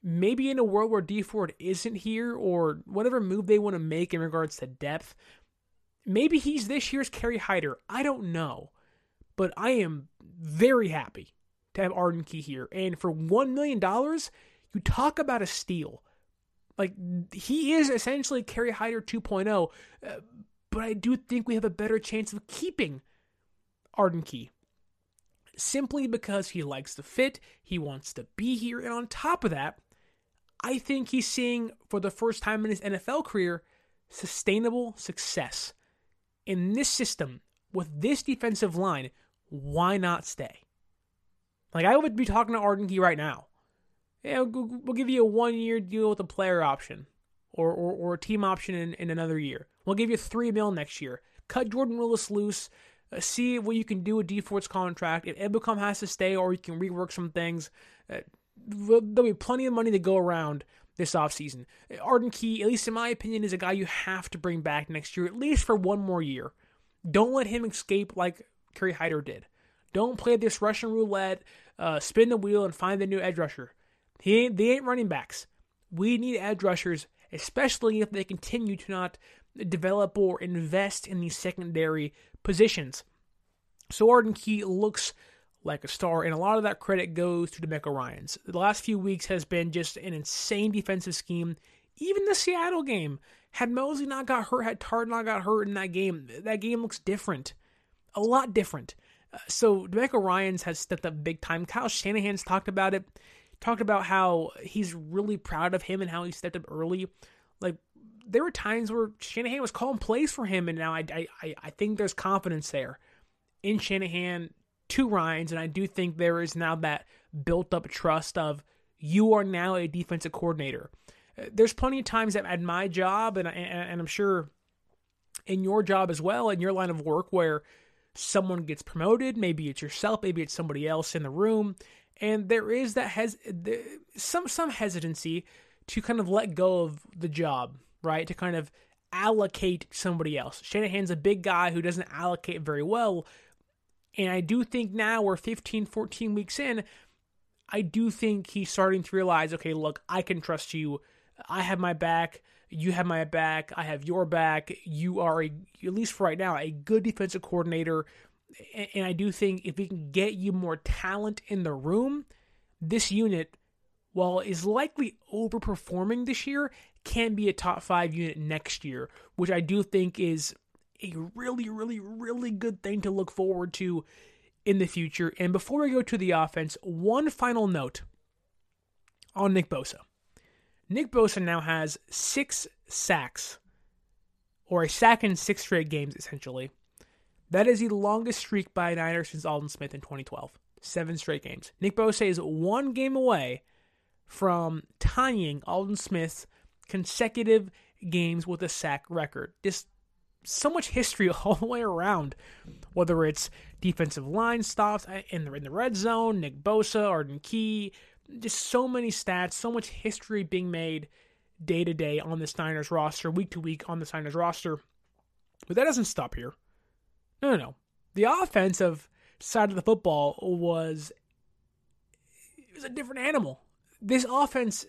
[SPEAKER 1] maybe in a world where Dee Ford isn't here or whatever move they want to make in regards to depth, Maybe he's this year's Kerry Hyder. I don't know. But I am very happy to have Arden Key here. And for $1 million, you talk about a steal. Like, he is essentially Kerry Hyder 2.0. Uh, but I do think we have a better chance of keeping Arden Key. Simply because he likes the fit, he wants to be here, and on top of that, I think he's seeing, for the first time in his NFL career, sustainable success in this system with this defensive line, why not stay? Like I would be talking to Arden Key right now. Yeah, we'll give you a one-year deal with a player option, or or, or a team option in, in another year. We'll give you three mil next year. Cut Jordan Willis loose. Uh, see what you can do with Dee Ford's contract. If Ebukam has to stay, or you can rework some things, uh, there'll be plenty of money to go around this offseason. Arden Key, at least in my opinion, is a guy you have to bring back next year, at least for one more year. Don't let him escape like Kerry Hyder did. Don't play this Russian roulette, uh, spin the wheel, and find the new edge rusher. He ain't, they ain't running backs. We need edge rushers, especially if they continue to not develop or invest in these secondary positions. So Arden Key looks like a star, and a lot of that credit goes to DeMeco Ryans. The last few weeks has been just an insane defensive scheme. Even the Seattle game, had Moseley not got hurt, had Tartt not got hurt in that game, that game looks different, a lot different. Uh, so DeMeco Ryans has stepped up big time. Kyle Shanahan's talked about it, talked about how he's really proud of him and how he stepped up early. Like there were times where Shanahan was calling plays for him, and now I, I, I think there's confidence there in Shanahan to Ryans, and I do think there is now that built up trust of you are now a defensive coordinator. Uh, there's plenty of times that at my job, and, and I'm sure in your job as well, in your line of work, where someone gets promoted, maybe it's yourself, maybe it's somebody else in the room, and there is that has some some hesitancy to kind of let go of the job, right? To kind of allocate somebody else. Shanahan's a big guy who doesn't allocate very well. And I do think now we're 15, 14 weeks in, I do think he's starting to realize, okay, look, I can trust you. I have my back. You have my back. I have your back. You are, a, at least for right now, a good defensive coordinator. And I do think if we can get you more talent in the room, this unit, while is likely overperforming this year, can be a top five unit next year, which I do think is a really, really, really good thing to look forward to in the future. And before we go to the offense, one final note on Nick Bosa. Nick Bosa now has six sacks, or a sack in six straight games, essentially. That is the longest streak by a Niner since Aldon Smith in 2012. Seven straight games. Nick Bosa is one game away from tying Aldon Smith's consecutive games with a sack record. Just so much history all the way around, whether it's defensive line stops uh, in the, in the red zone, Nick Bosa, Arden Key, just so many stats, so much history being made day to day on the Niners roster, week to week on the Niners roster. But that doesn't stop here. No, no, no. The offensive side of the football was it was a different animal. This offense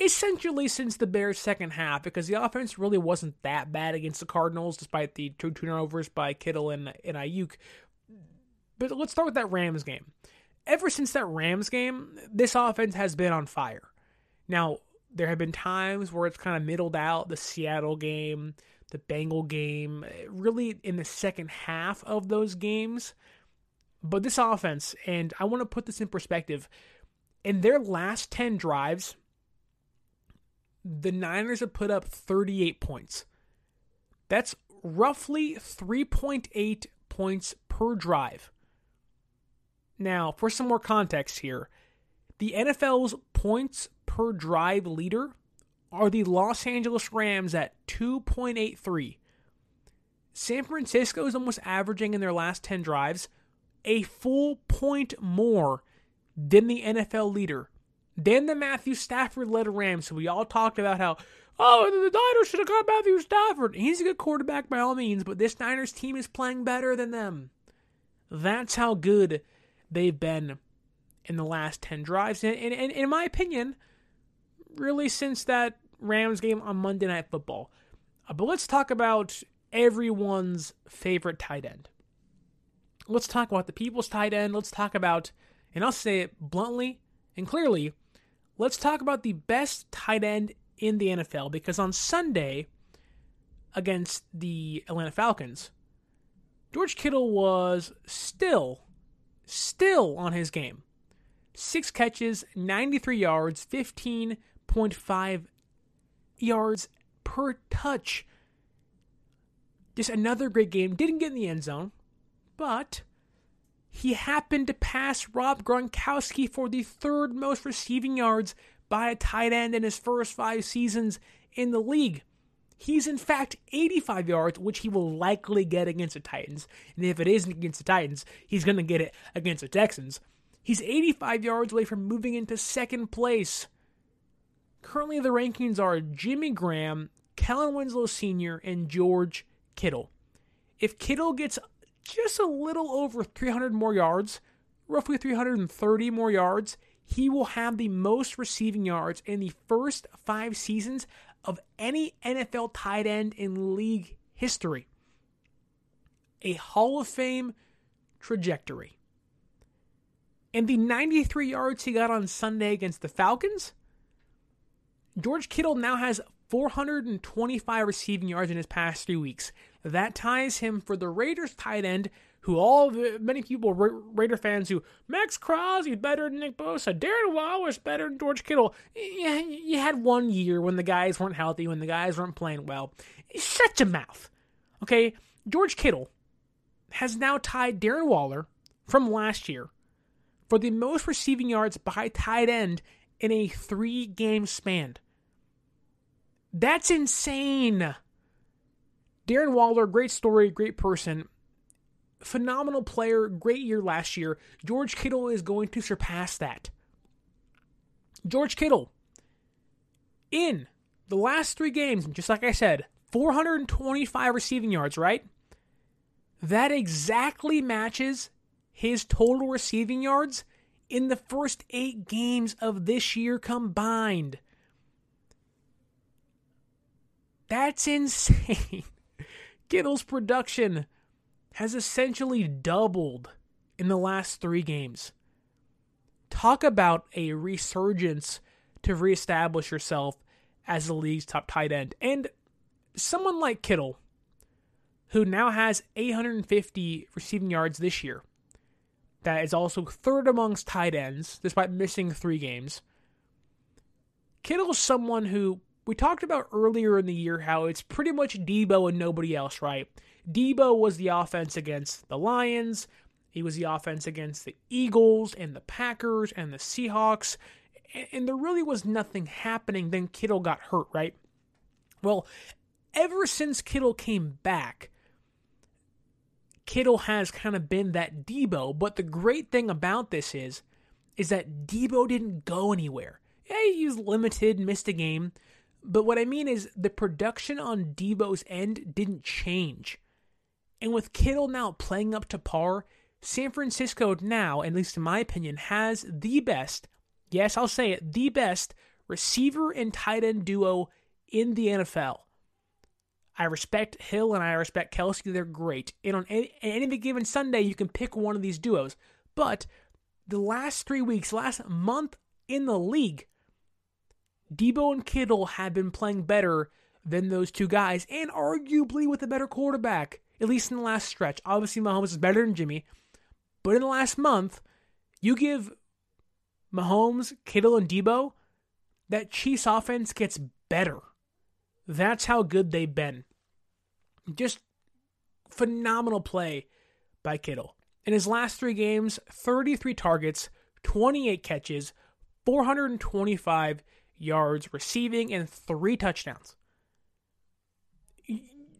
[SPEAKER 1] essentially since the Bears' second half because the offense really wasn't that bad against the Cardinals despite the two turnovers by Kittle and, and Aiyuk. But let's start with that Rams game. Ever since that Rams game, this offense has been on fire. Now, there have been times where it's kind of middled out the Seattle game, the Bengal game, really in the second half of those games. But this offense, and I want to put this in perspective, in their last 10 drives, the Niners have put up 38 points. That's roughly 3.8 points per drive. Now, for some more context here, the NFL's points per drive leader are the Los Angeles Rams at 2.83. San Francisco is almost averaging in their last 10 drives a full point more than the NFL leader then the Matthew Stafford led Rams. So we all talked about how, oh, the Niners should have got Matthew Stafford. He's a good quarterback by all means, but this Niners team is playing better than them. That's how good they've been in the last 10 drives. And, and, and in my opinion, really since that Rams game on Monday Night Football. Uh, but let's talk about everyone's favorite tight end. Let's talk about the people's tight end. Let's talk about, and I'll say it bluntly and clearly, let's talk about the best tight end in the NFL because on Sunday against the Atlanta Falcons, George Kittle was still, still on his game. Six catches, 93 yards, 15.5 yards per touch. Just another great game. Didn't get in the end zone, but he happened to pass Rob Gronkowski for the third most receiving yards by a tight end in his first five seasons in the league. He's in fact 85 yards, which he will likely get against the Titans. And if it isn't against the Titans, he's going to get it against the Texans. He's 85 yards away from moving into second place. Currently, the rankings are Jimmy Graham, Kellen Winslow Sr., and George Kittle. If Kittle gets just a little over 300 more yards, roughly 330 more yards, he will have the most receiving yards in the first five seasons of any NFL tight end in league history. A Hall of Fame trajectory. And the 93 yards he got on Sunday against the Falcons, George Kittle now has 425 receiving yards in his past three weeks. That ties him for the Raiders tight end, who all the many people Raider fans who Maxx Crosby's better than Nick Bosa, Darren Waller Waller's better than George Kittle. Yeah, you had one year when the guys weren't healthy, when the guys weren't playing well. Shut your mouth. Okay, George Kittle has now tied Darren Waller from last year for the most receiving yards by tight end in a three game span. That's insane. Darren Waller, great story, great person, phenomenal player, great year last year. George Kittle is going to surpass that. George Kittle, in the last three games, just like I said, 425 receiving yards, right? That exactly matches his total receiving yards in the first eight games of this year combined. That's insane. Kittle's production has essentially doubled in the last three games. Talk about a resurgence to reestablish yourself as the league's top tight end. And someone like Kittle, who now has 850 receiving yards this year, that is also third amongst tight ends, despite missing three games. Kittle is someone who we talked about earlier in the year how it's pretty much Deebo and nobody else, right? Deebo was the offense against the Lions. He was the offense against the Eagles and the Packers and the Seahawks. And there really was nothing happening. Then Kittle got hurt, right? Well, ever since Kittle came back, Kittle has kind of been that Deebo. But the great thing about this is, is that Deebo didn't go anywhere. Yeah, he was limited, missed a game. But what I mean is the production on Deebo's end didn't change. And with Kittle now playing up to par, San Francisco now, at least in my opinion, has the best, yes, I'll say it, the best receiver and tight end duo in the NFL. I respect Hill and I respect Kelce. They're great. And on any, any given Sunday, you can pick one of these duos. But the last three weeks, last month in the league, Deebo and Kittle have been playing better than those two guys, and arguably with a better quarterback, at least in the last stretch. Obviously, Mahomes is better than Jimmy, but in the last month, you give Mahomes, Kittle, and Deebo, that Chiefs offense gets better. That's how good they've been. Just phenomenal play by Kittle. In his last three games, 33 targets, 28 catches, 425 yards receiving, and three touchdowns.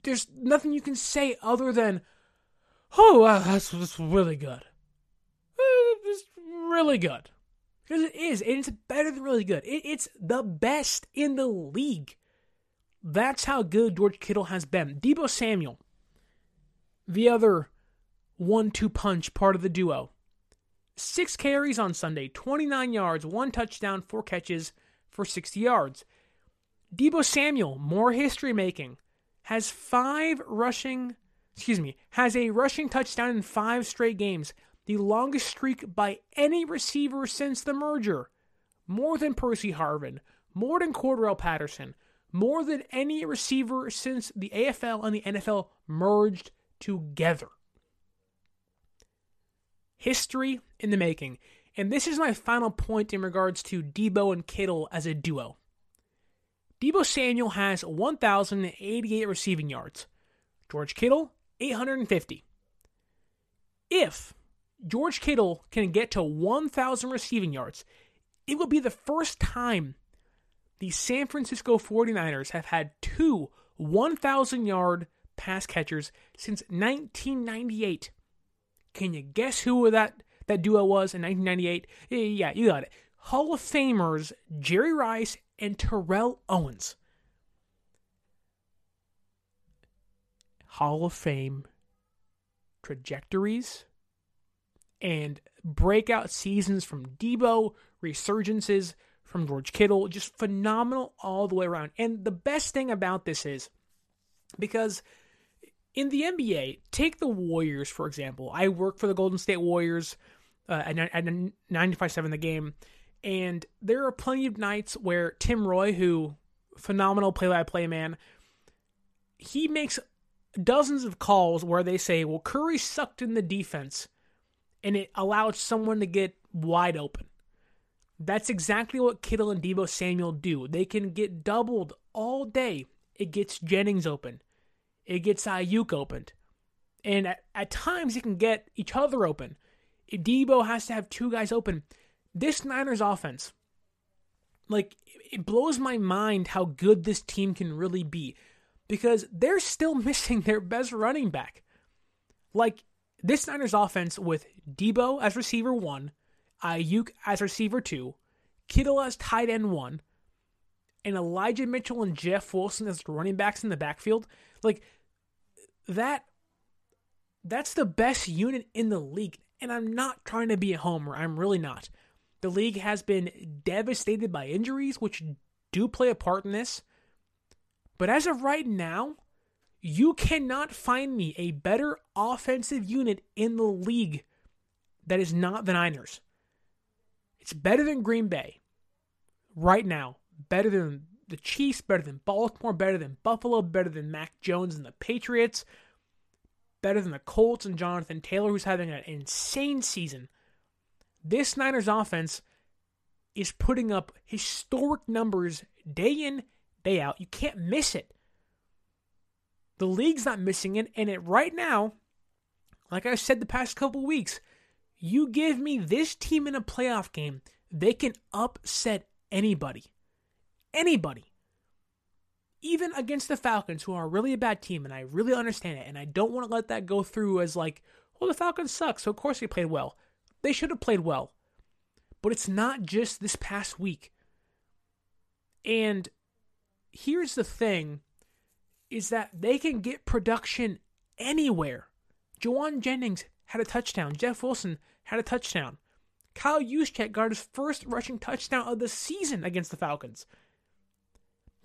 [SPEAKER 1] There's nothing you can say other than, oh, wow, that's, that's really good. Uh, it's really good. Because it is, and it's better than really good. It, it's the best in the league. That's how good George Kittle has been. Deebo Samuel, the other one two punch part of the duo. Six carries on Sunday, 29 yards, one touchdown, four catches for 60 yards. Deebo Samuel, more history making, has five rushing, excuse me, has a rushing touchdown in five straight games, the longest streak by any receiver since the merger. More than Percy Harvin, more than Cordell Patterson, more than any receiver since the AFL and the NFL merged together. History in the making. And this is my final point in regards to Deebo and Kittle as a duo. Deebo Samuel has 1,088 receiving yards. George Kittle, 850. If George Kittle can get to 1,000 receiving yards, it will be the first time the San Francisco 49ers have had two 1,000 yard pass catchers since 1998. Can you guess who that, that duo was in 1998? Yeah, you got it. Hall of Famers Jerry Rice and Terrell Owens. Hall of Fame trajectories and breakout seasons from Deebo, resurgences from George Kittle. Just phenomenal all the way around. And the best thing about this is because in the NBA, take the Warriors, for example. I work for the Golden State Warriors uh, at, at 95.7 the game. And there are plenty of nights where Tim Roye, who phenomenal play-by-play man. He makes dozens of calls where they say, "Well, Curry sucked in the defense, and it allowed someone to get wide open." That's exactly what Kittle and Deebo Samuel do. They can get doubled all day. It gets Jennings open. It gets Aiyuk opened. And at, at times, it can get each other open. If Deebo has to have two guys open. This Niners offense, like, it blows my mind how good this team can really be because they're still missing their best running back. Like, this Niners offense with Deebo as receiver one, Aiyuk as receiver two, Kittle as tight end one, and Elijah Mitchell and Jeff Wilson as running backs in the backfield, like that that's the best unit in the league. And I'm not trying to be a homer. I'm really not. The league has been devastated by injuries, which do play a part in this. But as of right now, you cannot find me a better offensive unit in the league that is not the Niners. It's better than Green Bay right now. Better than the Chiefs, better than Baltimore, better than Buffalo, better than Mac Jones and the Patriots, better than the Colts and Jonathan Taylor, who's having an insane season. This Niners offense is putting up historic numbers day in, day out. You can't miss it. The league's not missing it, and it right now, like I said the past couple weeks, you give me this team in a playoff game, they can upset anybody. Anybody. Even against the Falcons, who are really a bad team, and I really understand it, and I don't want to let that go through as like, well, the Falcons suck, so of course they played well. They should have played well. But it's not just this past week. And here's the thing is that they can get production anywhere. Jauan Jennings had a touchdown. Jeff Wilson had a touchdown. Kyle Juszczyk got his first rushing touchdown of the season against the Falcons.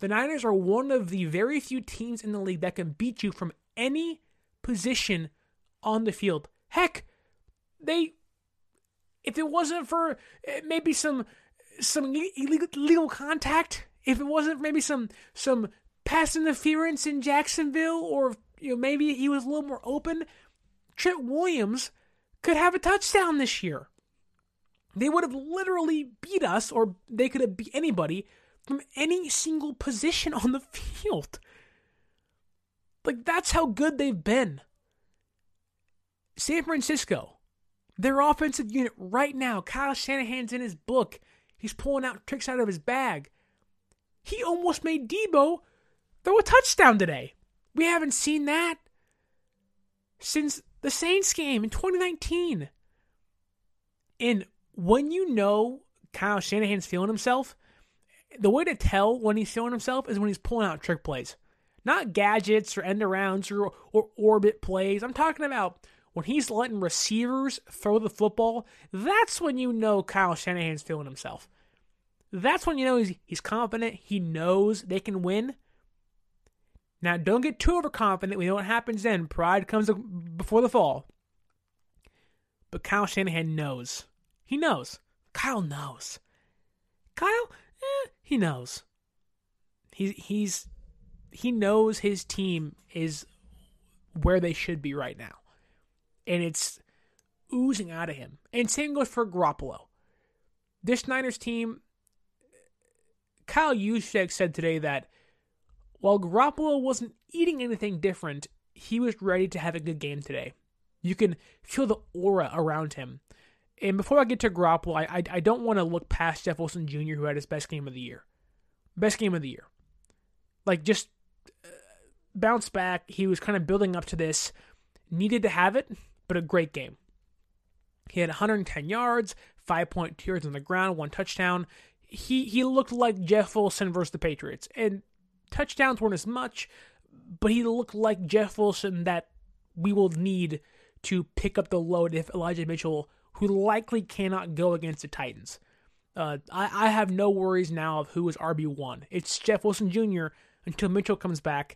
[SPEAKER 1] The Niners are one of the very few teams in the league that can beat you from any position on the field. Heck, they if it wasn't for eh, maybe some some illegal, illegal contact, if it wasn't maybe some some pass interference in Jacksonville or you know maybe he was a little more open, Trent Williams could have a touchdown this year. They would have literally beat us, or they could have beat anybody from any single position on the field. Like, that's how good they've been. San Francisco, their offensive unit right now, Kyle Shanahan's in his book. He's pulling out tricks out of his bag. He almost made Deebo throw a touchdown today. We haven't seen that since the Saints game in 2019. And when you know Kyle Shanahan's feeling himself, the way to tell when he's showing himself is when he's pulling out trick plays. Not gadgets or end arounds or, or orbit plays. I'm talking about when he's letting receivers throw the football. That's when you know Kyle Shanahan's feeling himself. That's when you know he's, he's confident. He knows they can win. Now, don't get too overconfident. We know what happens then. Pride comes before the fall. But Kyle Shanahan knows. He knows. Kyle knows. Kyle, eh, he knows. He, he's he knows his team is where they should be right now, and it's oozing out of him. And same goes for Garoppolo. This Niners team, Kyle Juszczyk said today that while Garoppolo wasn't eating anything different, he was ready to have a good game today. You can feel the aura around him. And before I get to Garoppolo, I, I, I don't want to look past Jeff Wilson Jr., who had his best game of the year. Best game of the year. Like, just uh, bounce back. He was kind of building up to this. Needed to have it, but a great game. He had 110 yards, 5.2 yards on the ground, one touchdown. He he looked like Jeff Wilson versus the Patriots. And touchdowns weren't as much, but he looked like Jeff Wilson that we will need to pick up the load if Elijah Mitchell, who likely cannot go against the Titans. Uh, I, I have no worries now of who is RB1. It's Jeff Wilson Jr. until Mitchell comes back,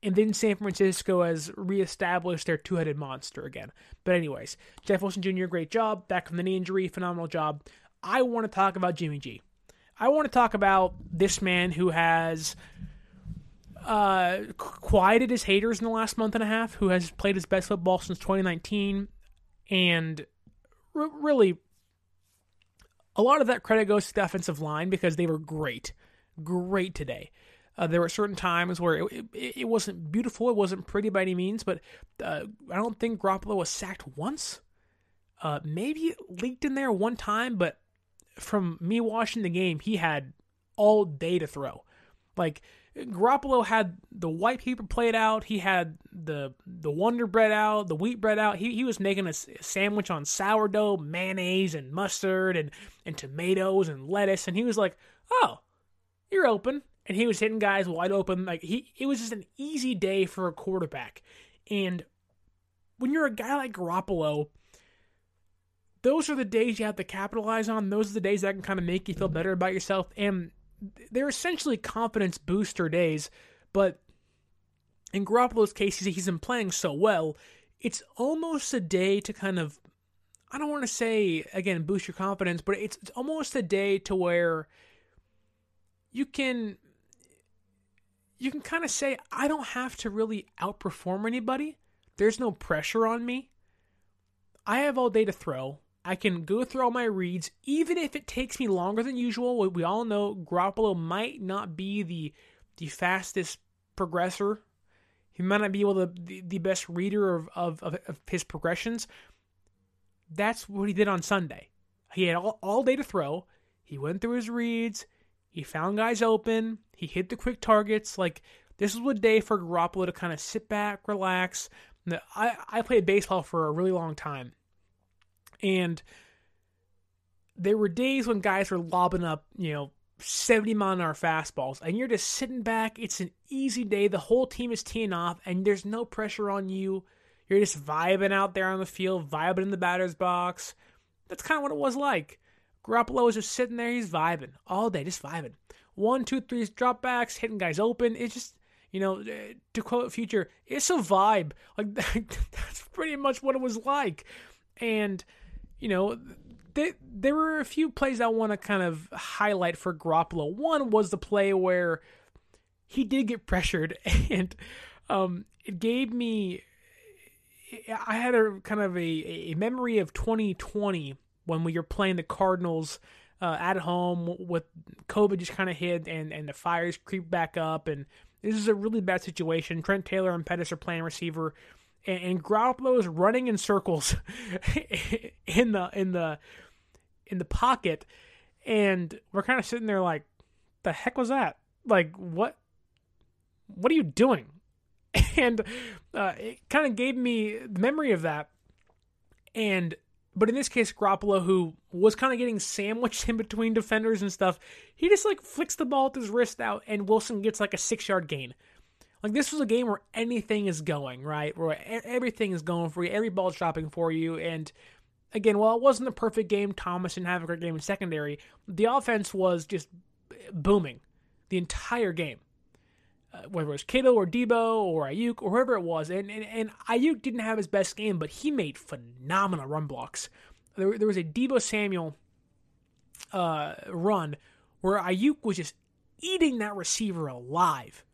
[SPEAKER 1] and then San Francisco has reestablished their two headed monster again. But, anyways, Jeff Wilson Jr., great job. Back from the knee injury, phenomenal job. I want to talk about Jimmy G. I want to talk about this man who has uh, quieted his haters in the last month and a half, who has played his best football since 2019, and r- really, a lot of that credit goes to the offensive line because they were great, great today. Uh, there were certain times where it, it, it, wasn't beautiful, it wasn't pretty by any means, but uh, I don't think Garoppolo was sacked once. Uh, maybe it leaked in there one time, but from me watching the game, he had all day to throw. Like Garoppolo had the white paper plate out. He had the the Wonder Bread out, the wheat bread out. He, he was making a sandwich on sourdough, mayonnaise, and mustard, and, and tomatoes and lettuce. And he was like, "Oh, you're open." And he was hitting guys wide open. Like he, it was just an easy day for a quarterback. And when you're a guy like Garoppolo, those are the days you have to capitalize on. Those are the days that can kind of make you feel better about yourself. And they're essentially confidence booster days, but in Garoppolo's case, he's been playing so well, it's almost a day to kind of, I don't want to say, again, boost your confidence, but it's, it's almost a day to where you can you can kind of say I don't have to really outperform anybody. There's no pressure on me. I have all day to throw. I can go through all my reads, even if it takes me longer than usual. We all know Garoppolo might not be the the fastest progressor. He might not be able to the, the best reader of, of, of, of his progressions. That's what he did on Sunday. He had all, all day to throw. He went through his reads. He found guys open. He hit the quick targets. Like this was a day for Garoppolo to kind of sit back, relax. I I played baseball for a really long time, and there were days when guys were lobbing up, you know, 70 mile an hour fastballs, and you're just sitting back. It's an easy day. The whole team is teeing off, and there's no pressure on you. You're just vibing out there on the field, vibing in the batter's box. That's kind of what it was like. Garoppolo was just sitting there, he's vibing all day, just vibing. One, two, three dropbacks, hitting guys open. It's just, you know, eh, to quote Future, it's a vibe. Like, that's pretty much what it was like. And you know, they, there were a few plays I want to kind of highlight for Garoppolo. One was the play where he did get pressured, and um, it gave me. I had a kind of a, a memory of 2020 when we were playing the Cardinals uh, at home with COVID just kind of hit and, and the fires creep back up. And this is a really bad situation. Trent Taylor and Pettis are playing receiver and, and Garoppolo is running in circles in the in the in the pocket, and we're kind of sitting there like, the heck was that? Like what? What are you doing? And uh, it kind of gave me the memory of that, and but in this case, Garoppolo, who was kind of getting sandwiched in between defenders and stuff, he just like flicks the ball with his wrist out, and Wilson gets like a six yard gain. Like this was a game where anything is going right, where everything is going for you, every ball's dropping for you, and again, while it wasn't a perfect game, Thomas didn't have a great game in secondary. The offense was just booming the entire game. Uh, whether it was Kittle or Deebo or Aiyuk or whoever it was, and, and and Aiyuk didn't have his best game, but he made phenomenal run blocks. There, there was a Deebo Samuel uh, run where Aiyuk was just eating that receiver alive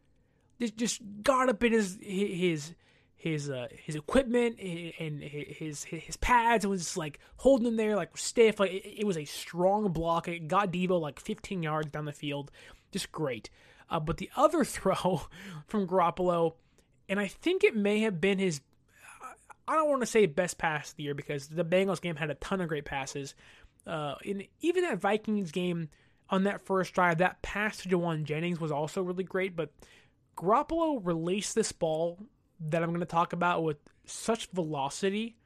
[SPEAKER 1] just got up in his his his uh, his equipment and his his pads and was like holding him there like stiff. Like it, was a strong block. It got Deebo like 15 yards down the field, just great. Uh, but the other throw from Garoppolo, and I think it may have been his. I don't want to say best pass of the year because the Bengals game had a ton of great passes. Uh, even that Vikings game on that first drive, that pass to Jauan Jennings was also really great. But Garoppolo released this ball that I'm going to talk about with such velocity.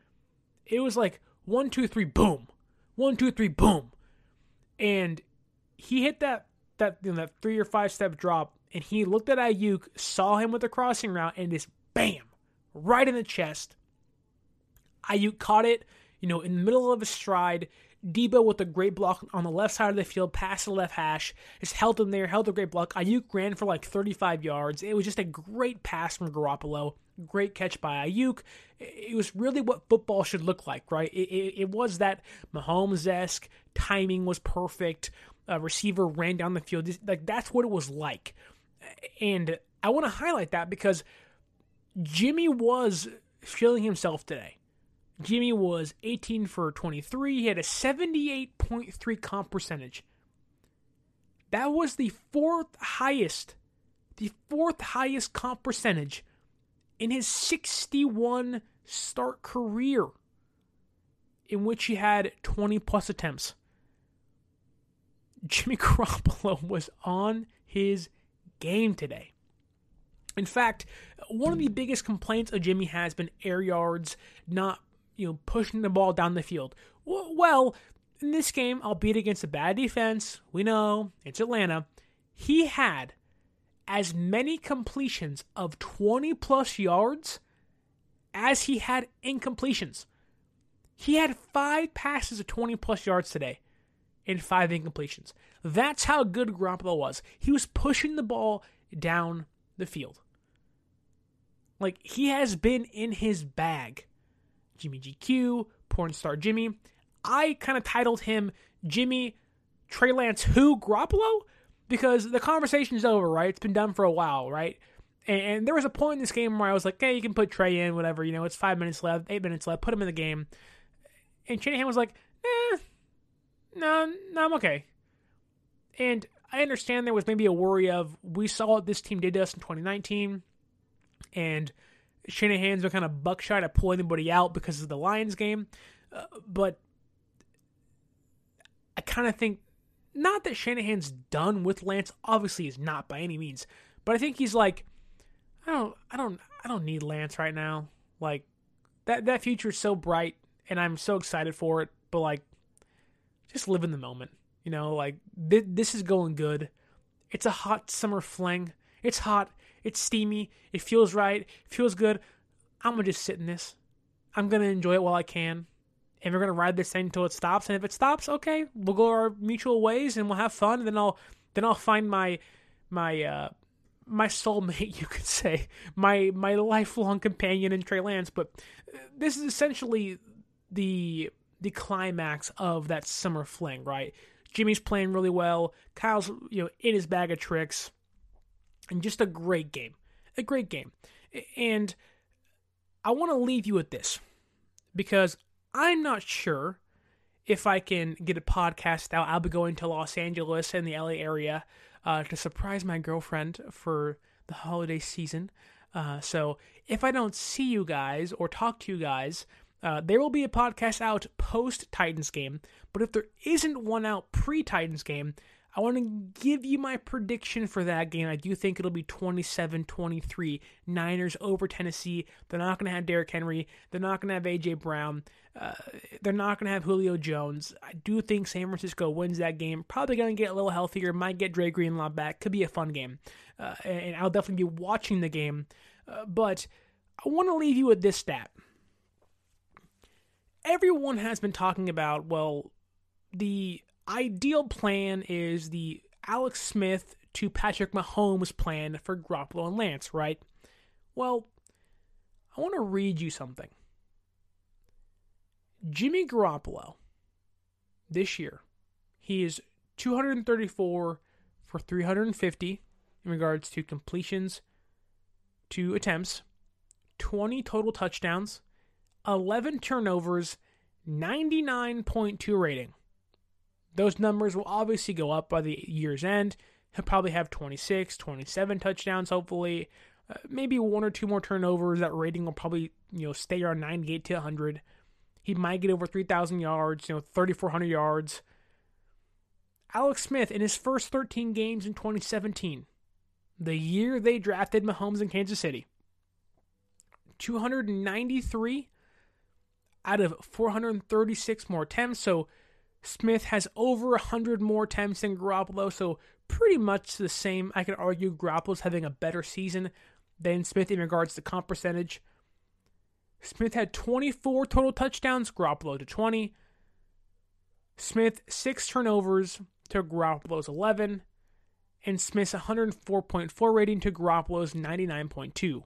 [SPEAKER 1] It was like one, two, three, boom, one, two, three, boom, and he hit that that you know, that three or five step drop, and he looked at Aiyuk, saw him with a crossing route, and just bam, right in the chest. Aiyuk caught it, you know, in the middle of a stride, Deebo with a great block on the left side of the field, past the left hash, just held him there, held a great block. Aiyuk ran for like 35 yards. It was just a great pass from Garoppolo. Great catch by Aiyuk. It was really what football should look like, right? It, it, it was that Mahomes esque. Timing was perfect. uh, receiver ran down the field. Like that's what it was like, and I want to highlight that because Jimmy was feeling himself today. Jimmy was 18 for 23. He had a 78.3 comp percentage. That was the fourth highest, the fourth highest comp percentage in his 61 start career, in which he had 20 plus attempts. Jimmy Garoppolo was on his game today. In fact, one of the biggest complaints of Jimmy has been air yards, not you know pushing the ball down the field. Well, in this game, albeit against a bad defense, we know it's Atlanta. He had as many completions of 20 plus yards as he had incompletions. He had five passes of 20 plus yards today and five incompletions. That's how good Garoppolo was. He was pushing the ball down the field. Like he has been in his bag. Jimmy GQ, porn star Jimmy. I kind of titled him Jimmy Trey Lance who Garoppolo because the conversation is over, right? It's been done for a while, right? And, and, there was a point in this game where I was like, hey, you can put Trey in, whatever, you know, it's five minutes left, eight minutes left, put him in the game. And Shanahan was like, eh, no, no, I'm okay. And I understand there was maybe a worry of we saw what this team did to us in 2019, and Shanahan's been kind of buckshot to pull anybody out because of the Lions game. Uh, but I kind of think not that Shanahan's done with Lance. Obviously, he's not by any means. But I think he's like, I don't, I don't, I don't need Lance right now. Like that that future is so bright, and I'm so excited for it. But like, just live in the moment. You know, like th- this is going good. It's a hot summer fling. It's hot. It's steamy. It feels right. It feels good. I'm gonna just sit in this. I'm gonna enjoy it while I can, and we're gonna ride this thing until it stops. And if it stops, okay, we'll go our mutual ways and we'll have fun. And then I'll then I'll find my my uh, my soulmate, you could say, my my lifelong companion in Trey Lance. But this is essentially the the climax of that summer fling, right? Jimmy's playing really well. Kyle's you know in his bag of tricks, and just a great game, a great game. And I want to leave you with this because I'm not sure if I can get a podcast out. I'll be going to Los Angeles and the LA area uh, to surprise my girlfriend for the holiday season. Uh, so if I don't see you guys or talk to you guys uh, there will be a podcast out post Titans game, but if there isn't one out pre Titans game, I want to give you my prediction for that game. I do think it'll be 27 23. Niners over Tennessee. They're not going to have Derrick Henry. They're not going to have A.J. Brown. Uh, they're not going to have Julio Jones. I do think San Francisco wins that game. Probably going to get a little healthier. Might get Dre Greenlaw back. Could be a fun game. Uh, and I'll definitely be watching the game. Uh, but I want to leave you with this stat everyone has been talking about, well, the ideal plan is the Alex Smith to Patrick Mahomes plan for Garoppolo and Lance, right? Well, I want to read you something. Jimmy Garoppolo, this year, he is 234 for 350 in regards to completions to attempts, 20 total touchdowns, 11 turnovers, 99.2 rating. Those numbers will obviously go up by the year's end. He'll probably have 26, 27 touchdowns, hopefully. Uh, maybe one or two more turnovers. That rating will probably, you know, stay around 98 to 100. He might get over 3,000 yards, you know, 3,400 yards. Alex Smith, in his first 13 games in 2017, the year they drafted Mahomes in Kansas City, 293 out of 436 more attempts. So Smith has over 100 more attempts than Garoppolo. So pretty much the same. I could argue Garoppolo's having a better season than Smith in regards to comp percentage. Smith had 24 total touchdowns, Garoppolo to 20. Smith, six turnovers to Garoppolo's 11. And Smith's 104.4 rating to Garoppolo's 99.2.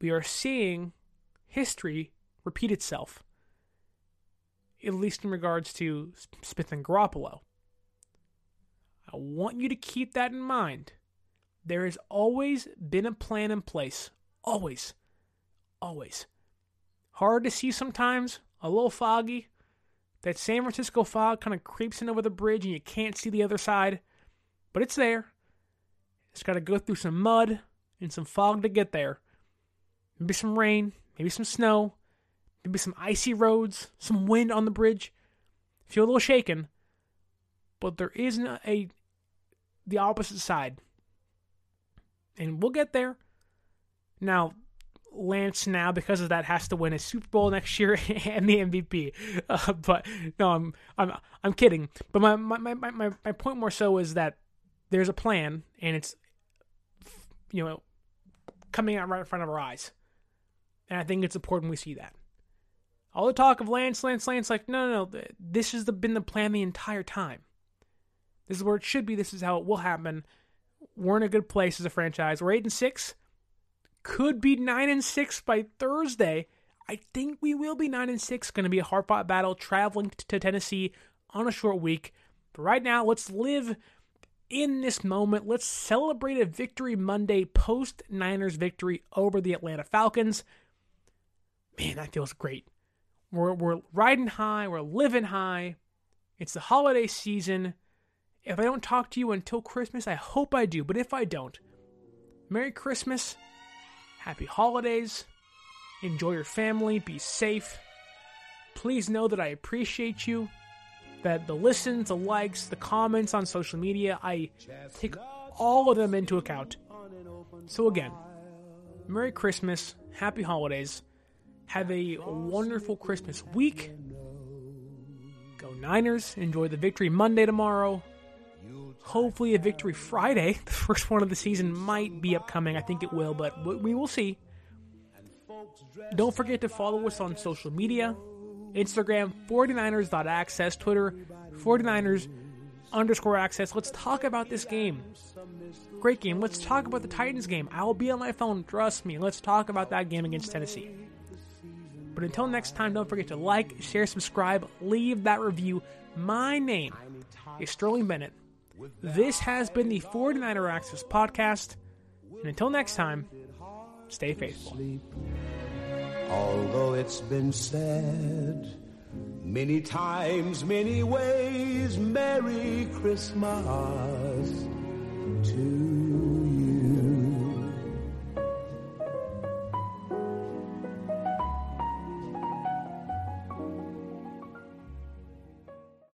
[SPEAKER 1] We are seeing history repeat itself, at least in regards to Smith and Garoppolo. I want you to keep that in mind. There has always been a plan in place. Always. Always. Hard to see sometimes, a little foggy. That San Francisco fog kind of creeps in over the bridge and you can't see the other side, but it's there. It's got to go through some mud and some fog to get there. Maybe some rain, maybe some snow, maybe some icy roads, some wind on the bridge. Feel a little shaken, but there isn't a the opposite side. And we'll get there. Now, Lance now because of that has to win a Super Bowl next year and the MVP. Uh, but no, I'm I'm I'm kidding. But my, my, my, my, my point more so is that there's a plan and it's you know coming out right in front of our eyes. And I think it's important we see that. All the talk of Lance, Lance, Lance, like, no, no, no. This has been the plan the entire time. This is where it should be. This is how it will happen. We're in a good place as a franchise. We're eight and six could be 9 and 6 by Thursday. I think we will be 9 and 6. Going to be a hard fought battle traveling to Tennessee on a short week. But right now, let's live in this moment. Let's celebrate a victory Monday post Niners victory over the Atlanta Falcons. Man, that feels great. We're, we're riding high, we're living high. It's the holiday season. If I don't talk to you until Christmas, I hope I do, but if I don't, Merry Christmas Happy holidays. Enjoy your family. Be safe. Please know that I appreciate you. That the listens, the likes, the comments on social media, I take all of them into account. So, again, Merry Christmas. Happy holidays. Have a wonderful Christmas week. Go Niners. Enjoy the victory Monday tomorrow hopefully a victory Friday. The first one of the season might be upcoming. I think it will, but we will see. Don't forget to follow us on social media Instagram, 49ers.access, Twitter, 49ers underscore access. Let's talk about this game. Great game. Let's talk about the Titans game. I will be on my phone, trust me. Let's talk about that game against Tennessee. But until next time, don't forget to like, share, subscribe, leave that review. My name is Sterling Bennett. This has been the 49er Access podcast. And until next time, stay faithful.
[SPEAKER 2] Although it's been said many times, many ways, Merry Christmas to